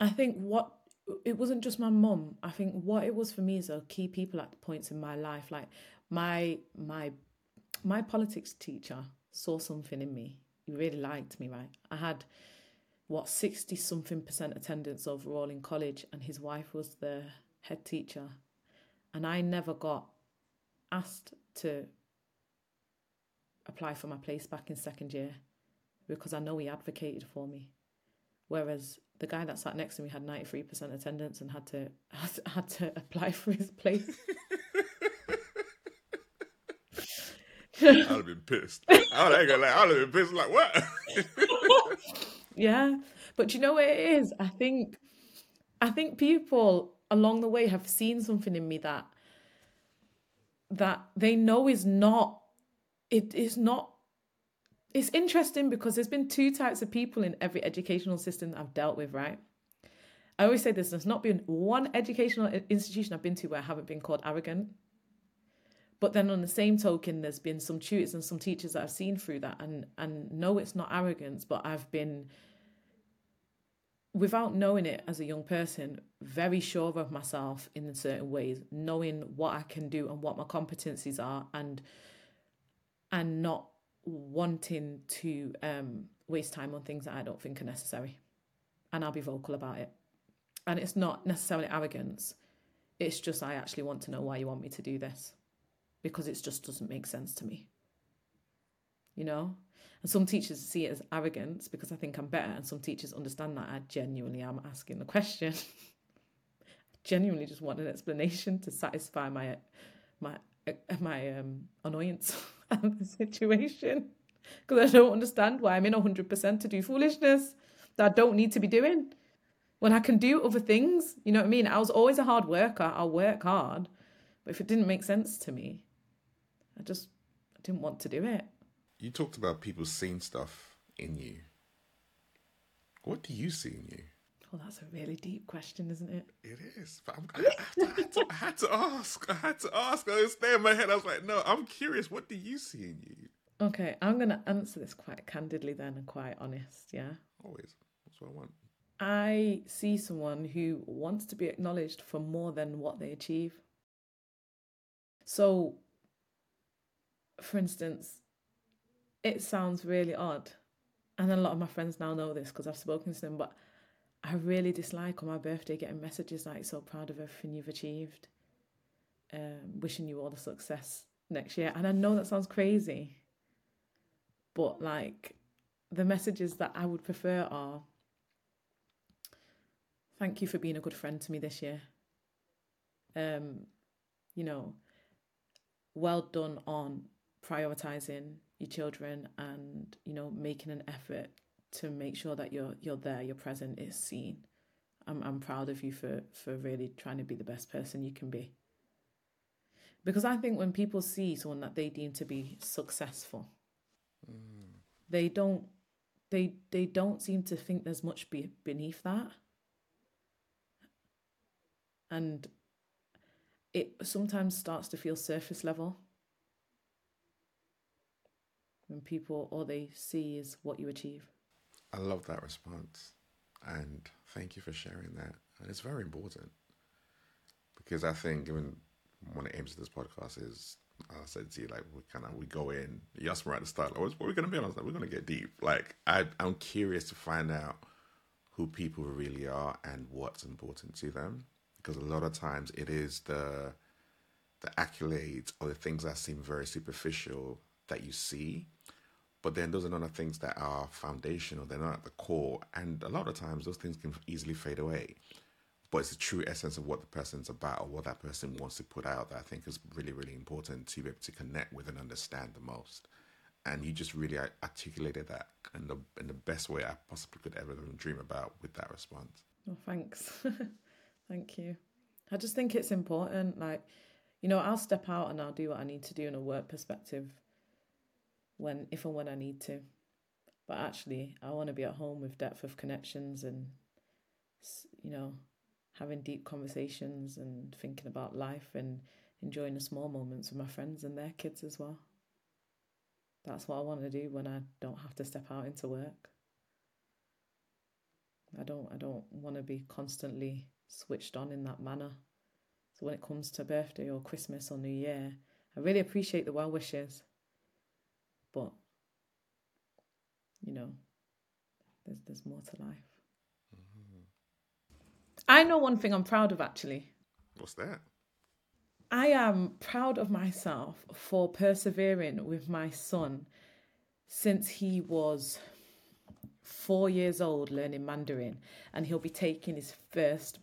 I think what it wasn't just my mum. I think what it was for me is a key people at points in my life. Like my my my politics teacher saw something in me. He really liked me, right? I had what 60 something percent attendance overall in college and his wife was the head teacher and I never got asked to apply for my place back in second year because I know he advocated for me whereas the guy that sat next to me had 93% attendance and had to had to apply for his place I'd have been pissed. I ain't gonna lie, I'd have been pissed. Like what? yeah, but you know what it is? I think, I think people along the way have seen something in me that that they know is not. It is not. It's interesting because there's been two types of people in every educational system I've dealt with, right? I always say this: there's not been one educational institution I've been to where I haven't been called arrogant but then on the same token, there's been some tutors and some teachers that I've seen through that and and no, it's not arrogance, but I've been without knowing it as a young person, very sure of myself in certain ways, knowing what I can do and what my competencies are and and not wanting to um, waste time on things that I don't think are necessary. And I'll be vocal about it. And it's not necessarily arrogance. It's just I actually want to know why you want me to do this because it just doesn't make sense to me. You know? And some teachers see it as arrogance because I think I'm better, and some teachers understand that I genuinely am asking the question. I genuinely just want an explanation to satisfy my my my um, annoyance the situation because I don't understand why I'm in 100% to do foolishness that I don't need to be doing when I can do other things. You know what I mean? I was always a hard worker. I'll work hard. But if it didn't make sense to me, I just I didn't want to do it. You talked about people seeing stuff in you. What do you see in you? Well, that's a really deep question, isn't it? It is. But I, had to, I, had to, I, had to, ask. I had to ask. I was in my head. I was like, no, I'm curious. What do you see in you? Okay, I'm going to answer this quite candidly then and quite honest, yeah? Always. That's what I want. I see someone who wants to be acknowledged for more than what they achieve. So for instance, it sounds really odd. And a lot of my friends now know this because I've spoken to them, but I really dislike on my birthday getting messages like, so proud of everything you've achieved, um, wishing you all the success next year. And I know that sounds crazy, but like the messages that I would prefer are, thank you for being a good friend to me this year. Um, you know, well done on prioritizing your children and you know making an effort to make sure that you're you're there you're present is seen I'm I'm proud of you for for really trying to be the best person you can be. Because I think when people see someone that they deem to be successful, mm. they don't they they don't seem to think there's much be, beneath that. And it sometimes starts to feel surface level when people all they see is what you achieve. I love that response. And thank you for sharing that. And it's very important because I think even one of the aims of this podcast is I said to you, like we kind of we go in. You asked me right at the start, like, what are we going to be on? Like, we're going to get deep. Like I, I'm curious to find out who people really are and what's important to them, because a lot of times it is the the accolades or the things that seem very superficial that you see, but then those are not the things that are foundational. They're not at the core, and a lot of times those things can easily fade away but it's the true essence of what the person's about or what that person wants to put out that I think is really, really important to be able to connect with and understand the most. And you just really articulated that in the in the best way I possibly could ever dream about with that response. Oh, thanks. Thank you. I just think it's important. Like, you know, I'll step out and I'll do what I need to do in a work perspective when, if and when I need to. But actually, I want to be at home with depth of connections and, you know, having deep conversations and thinking about life and enjoying the small moments with my friends and their kids as well. That's what I want to do when I don't have to step out into work. I don't I don't want to be constantly switched on in that manner. So when it comes to birthday or Christmas or New Year, I really appreciate the well wishes. But you know, there's there's more to life. Mm-hmm. I know one thing I'm proud of actually. What's that? I am proud of myself for persevering with my son since he was four years old learning Mandarin, and he'll be taking his first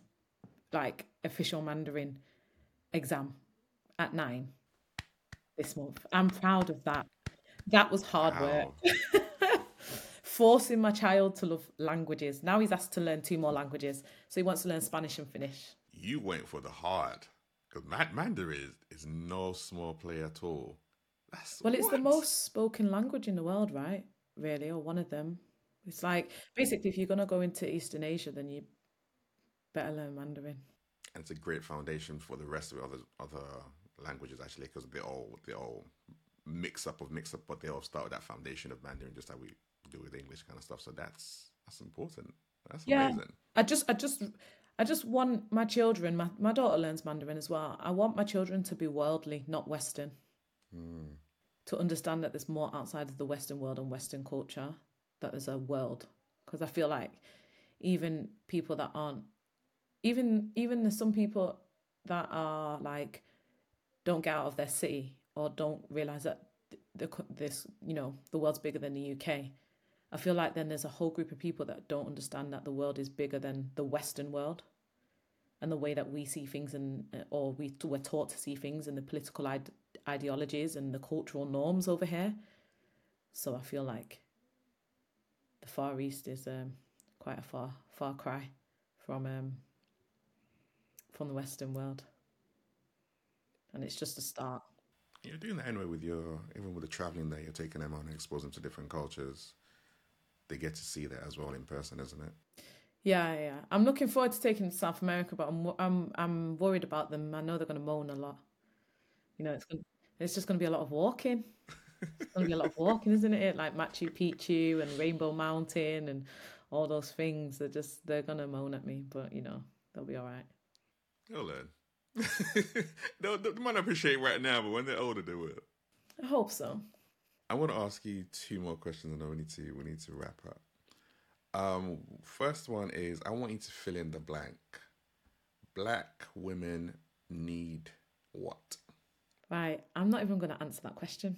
like official Mandarin exam at nine this month. I'm proud of that. That was hard wow. work. forcing my child to love languages. Now he's asked to learn two more languages. So he wants to learn Spanish and Finnish. You went for the hard. Because Mandarin is, is no small play at all. That's, well, it's the most spoken language in the world, right? Really, or one of them. It's like basically, if you're gonna go into Eastern Asia, then you better learn Mandarin. And it's a great foundation for the rest of the other other languages, actually, because they all they all mix up of mix up, but they all start with that foundation of Mandarin, just like we do with English kind of stuff. So that's that's important. That's yeah. amazing. I just I just I just want my children. My my daughter learns Mandarin as well. I want my children to be worldly, not Western. Mm. To understand that there's more outside of the Western world and Western culture. That there's a world. Because I feel like even people that aren't even even there's some people that are like don't get out of their city or don't realize that the, this you know the world's bigger than the UK I feel like then there's a whole group of people that don't understand that the world is bigger than the Western world and the way that we see things and or we we're taught to see things and the political ide- ideologies and the cultural norms over here. So I feel like the Far East is um, quite a far far cry from um, from the Western world, and it's just a start. You're doing that anyway with your even with the traveling that you're taking them on and exposing them to different cultures they get to see that as well in person, isn't it? Yeah, yeah. I'm looking forward to taking to South America, but I'm I'm I'm worried about them. I know they're going to moan a lot. You know, it's gonna, it's just going to be a lot of walking. It's going to be a lot of walking, isn't it? Like Machu Picchu and Rainbow Mountain and all those things. They're just they're going to moan at me, but you know they'll be all right. They'll learn. they they might not appreciate right now, but when they're older, they will. I hope so. I want to ask you two more questions, and then we need to we need to wrap up. Um, first one is I want you to fill in the blank. Black women need what? Right, I'm not even going to answer that question,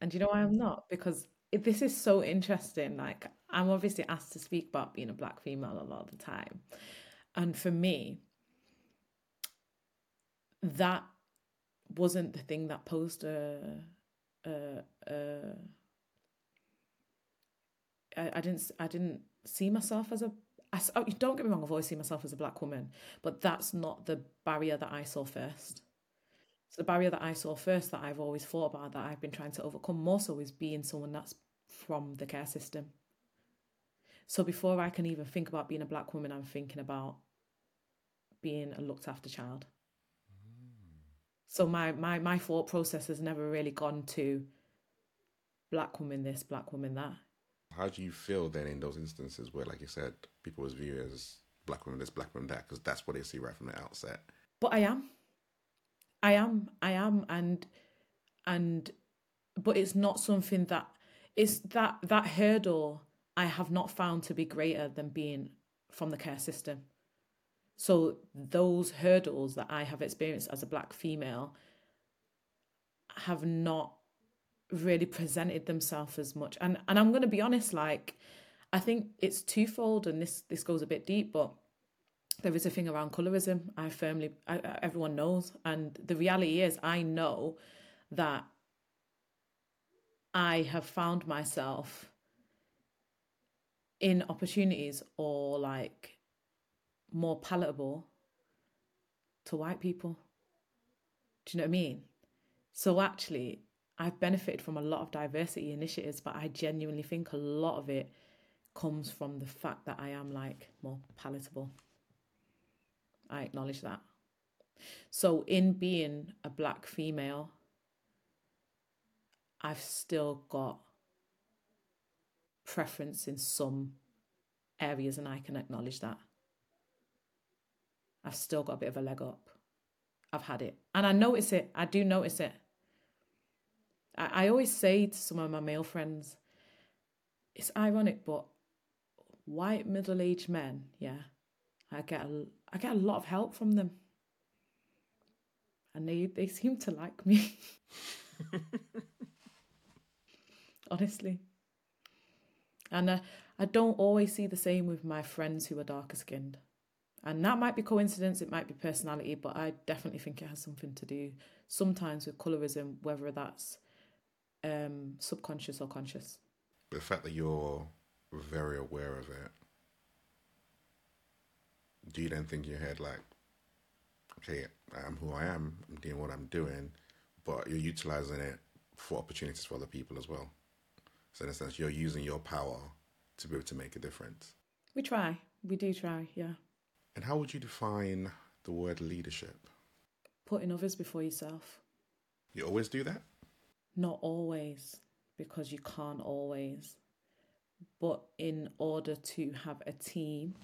and you know why I'm not? Because this is so interesting. Like I'm obviously asked to speak about being a black female a lot of the time, and for me, that wasn't the thing that posed a I, didn't I didn't see myself as a I, oh, don't get me wrong, I've always seen myself as a black woman, but that's not the barrier that I saw first. So the barrier that I saw first that I've always thought about that I've been trying to overcome more so is being someone that's from the care system. So before I can even think about being a black woman, I'm thinking about being a looked after child. So my, my, my thought process has never really gone to black woman this, black woman that. How do you feel then in those instances where, like you said, people was viewed as black woman this, black woman that, because that's what they see right from the outset. But I am. I am. I am and and but it's not something that it's that that hurdle I have not found to be greater than being from the care system. So those hurdles that I have experienced as a black female have not really presented themselves as much. And and I'm going to be honest like I think it's twofold and this this goes a bit deep but there is a thing around colorism. I firmly, I- everyone knows, and the reality is, I know that I have found myself in opportunities or like more palatable to white people. Do you know what I mean? So actually, I've benefited from a lot of diversity initiatives, but I genuinely think a lot of it comes from the fact that I am like more palatable. I acknowledge that. So, in being a black female, I've still got preference in some areas, and I can acknowledge that. I've still got a bit of a leg up. I've had it. And I notice it. I do notice it. I, I always say to some of my male friends, it's ironic, but white middle aged men, yeah, I get a, I get a lot of help from them. And they, they seem to like me. Honestly. And uh, I don't always see the same with my friends who are darker skinned. And that might be coincidence, it might be personality, but I definitely think it has something to do sometimes with colorism, whether that's um, subconscious or conscious. But the fact that you're very aware of it, do you then think in your head like, okay, I'm who I am, I'm doing what I'm doing, but you're utilizing it for opportunities for other people as well. So in a sense, you're using your power to be able to make a difference. We try. We do try, yeah. And how would you define the word leadership? Putting others before yourself. You always do that? Not always, because you can't always. But in order to have a team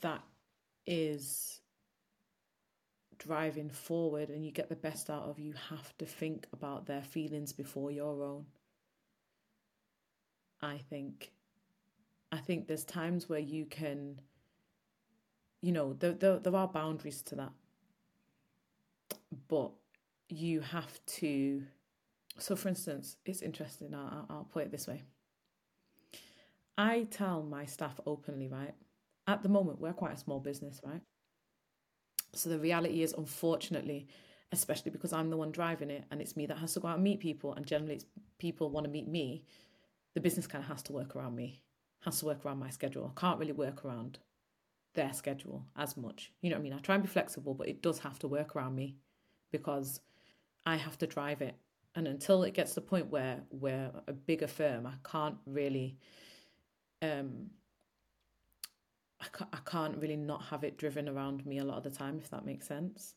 that is driving forward and you get the best out of, you have to think about their feelings before your own. I think. I think there's times where you can, you know, there, there, there are boundaries to that. But you have to. So, for instance, it's interesting. I'll, I'll put it this way. I tell my staff openly, right? At the moment, we're quite a small business, right? So the reality is, unfortunately, especially because I'm the one driving it and it's me that has to go out and meet people, and generally it's people want to meet me, the business kind of has to work around me, has to work around my schedule. I can't really work around their schedule as much. You know what I mean? I try and be flexible, but it does have to work around me because I have to drive it. And until it gets to the point where we're a bigger firm, I can't really um I can't, I can't really not have it driven around me a lot of the time, if that makes sense.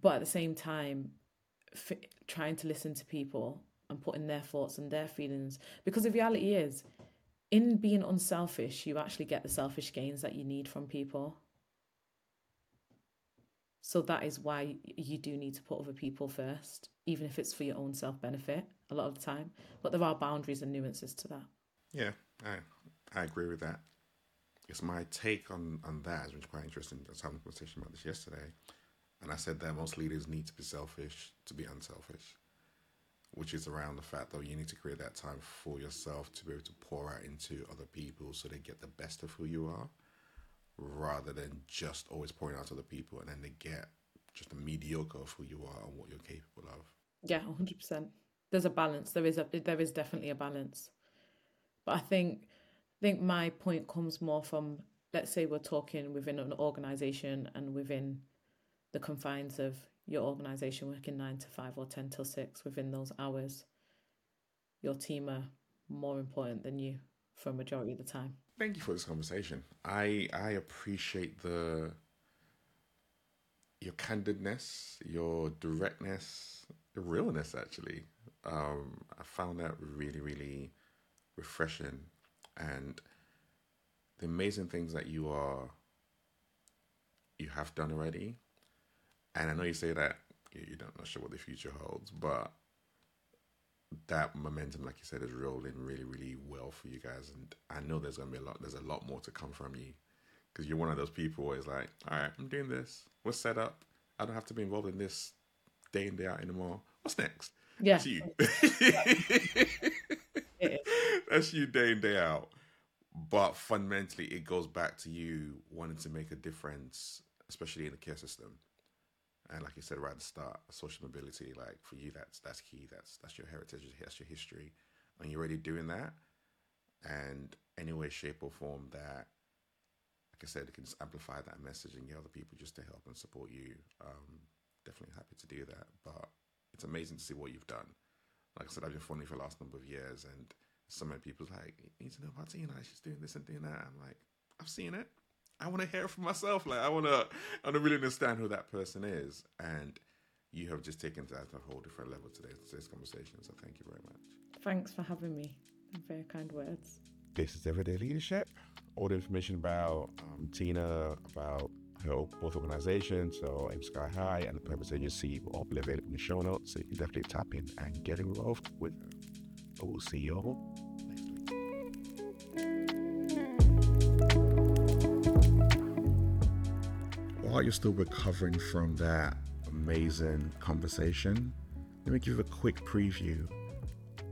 But at the same time, f- trying to listen to people and putting their thoughts and their feelings, because the reality is, in being unselfish, you actually get the selfish gains that you need from people. So that is why you do need to put other people first, even if it's for your own self benefit a lot of the time. But there are boundaries and nuances to that. Yeah, I I agree with that. It's my take on on that which is quite interesting. I was having a conversation about this yesterday, and I said that most leaders need to be selfish to be unselfish, which is around the fact that you need to create that time for yourself to be able to pour out into other people so they get the best of who you are, rather than just always pouring out to other people and then they get just a mediocre of who you are and what you're capable of. Yeah, hundred percent. There's a balance. There is a there is definitely a balance, but I think I think my point comes more from let's say we're talking within an organization and within the confines of your organization working nine to five or 10 till six within those hours, your team are more important than you for a majority of the time. Thank you for this conversation. I I appreciate the your candidness, your directness, your realness actually. Um, I found that really, really refreshing and the amazing things that you are you have done already. And I know you say that you don't not sure what the future holds, but that momentum, like you said, is rolling really, really well for you guys. And I know there's gonna be a lot. There's a lot more to come from you because you're one of those people where it's like, all right, I'm doing this. We're set up. I don't have to be involved in this day in day out anymore. What's next? Yeah, That's you. That's you day in day out. But fundamentally, it goes back to you wanting to make a difference, especially in the care system. And like you said right at the start, social mobility, like for you, that's that's key. That's that's your heritage, that's your history, and you're already doing that. And any way, shape, or form that, like I said, it can just amplify that message and get other people just to help and support you. Um, definitely happy to do that. But it's amazing to see what you've done. Like I said, I've been following you for the last number of years, and so many people's like, you need to know about Tina. She's doing this and doing that. I'm like, I've seen it. I want to hear it for myself. Like, I want to, I want to really understand who that person is. And you have just taken that to a whole different level today, today's conversation. So thank you very much. Thanks for having me. Very kind words. This is Everyday Leadership. All the information about um, Tina, about her both organizations, so Aim Sky High and the Purpose Agency, will all be available in the show notes. So you can definitely tap in and get involved with her. But we'll see you all While you're still recovering from that amazing conversation, let me give you a quick preview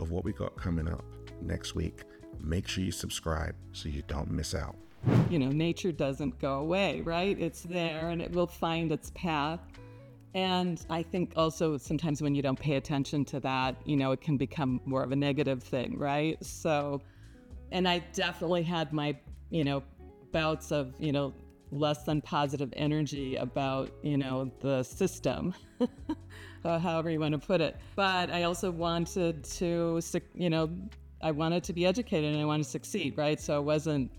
of what we got coming up next week. Make sure you subscribe so you don't miss out. You know, nature doesn't go away, right? It's there and it will find its path. And I think also sometimes when you don't pay attention to that, you know, it can become more of a negative thing, right? So, and I definitely had my, you know, bouts of, you know, less than positive energy about, you know, the system, uh, however you want to put it. But I also wanted to, you know, I wanted to be educated and I wanted to succeed, right? So I wasn't,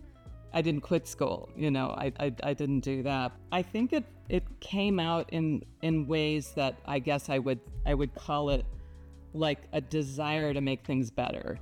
I didn't quit school, you know, I, I, I didn't do that. I think it, it came out in, in ways that I guess I would, I would call it like a desire to make things better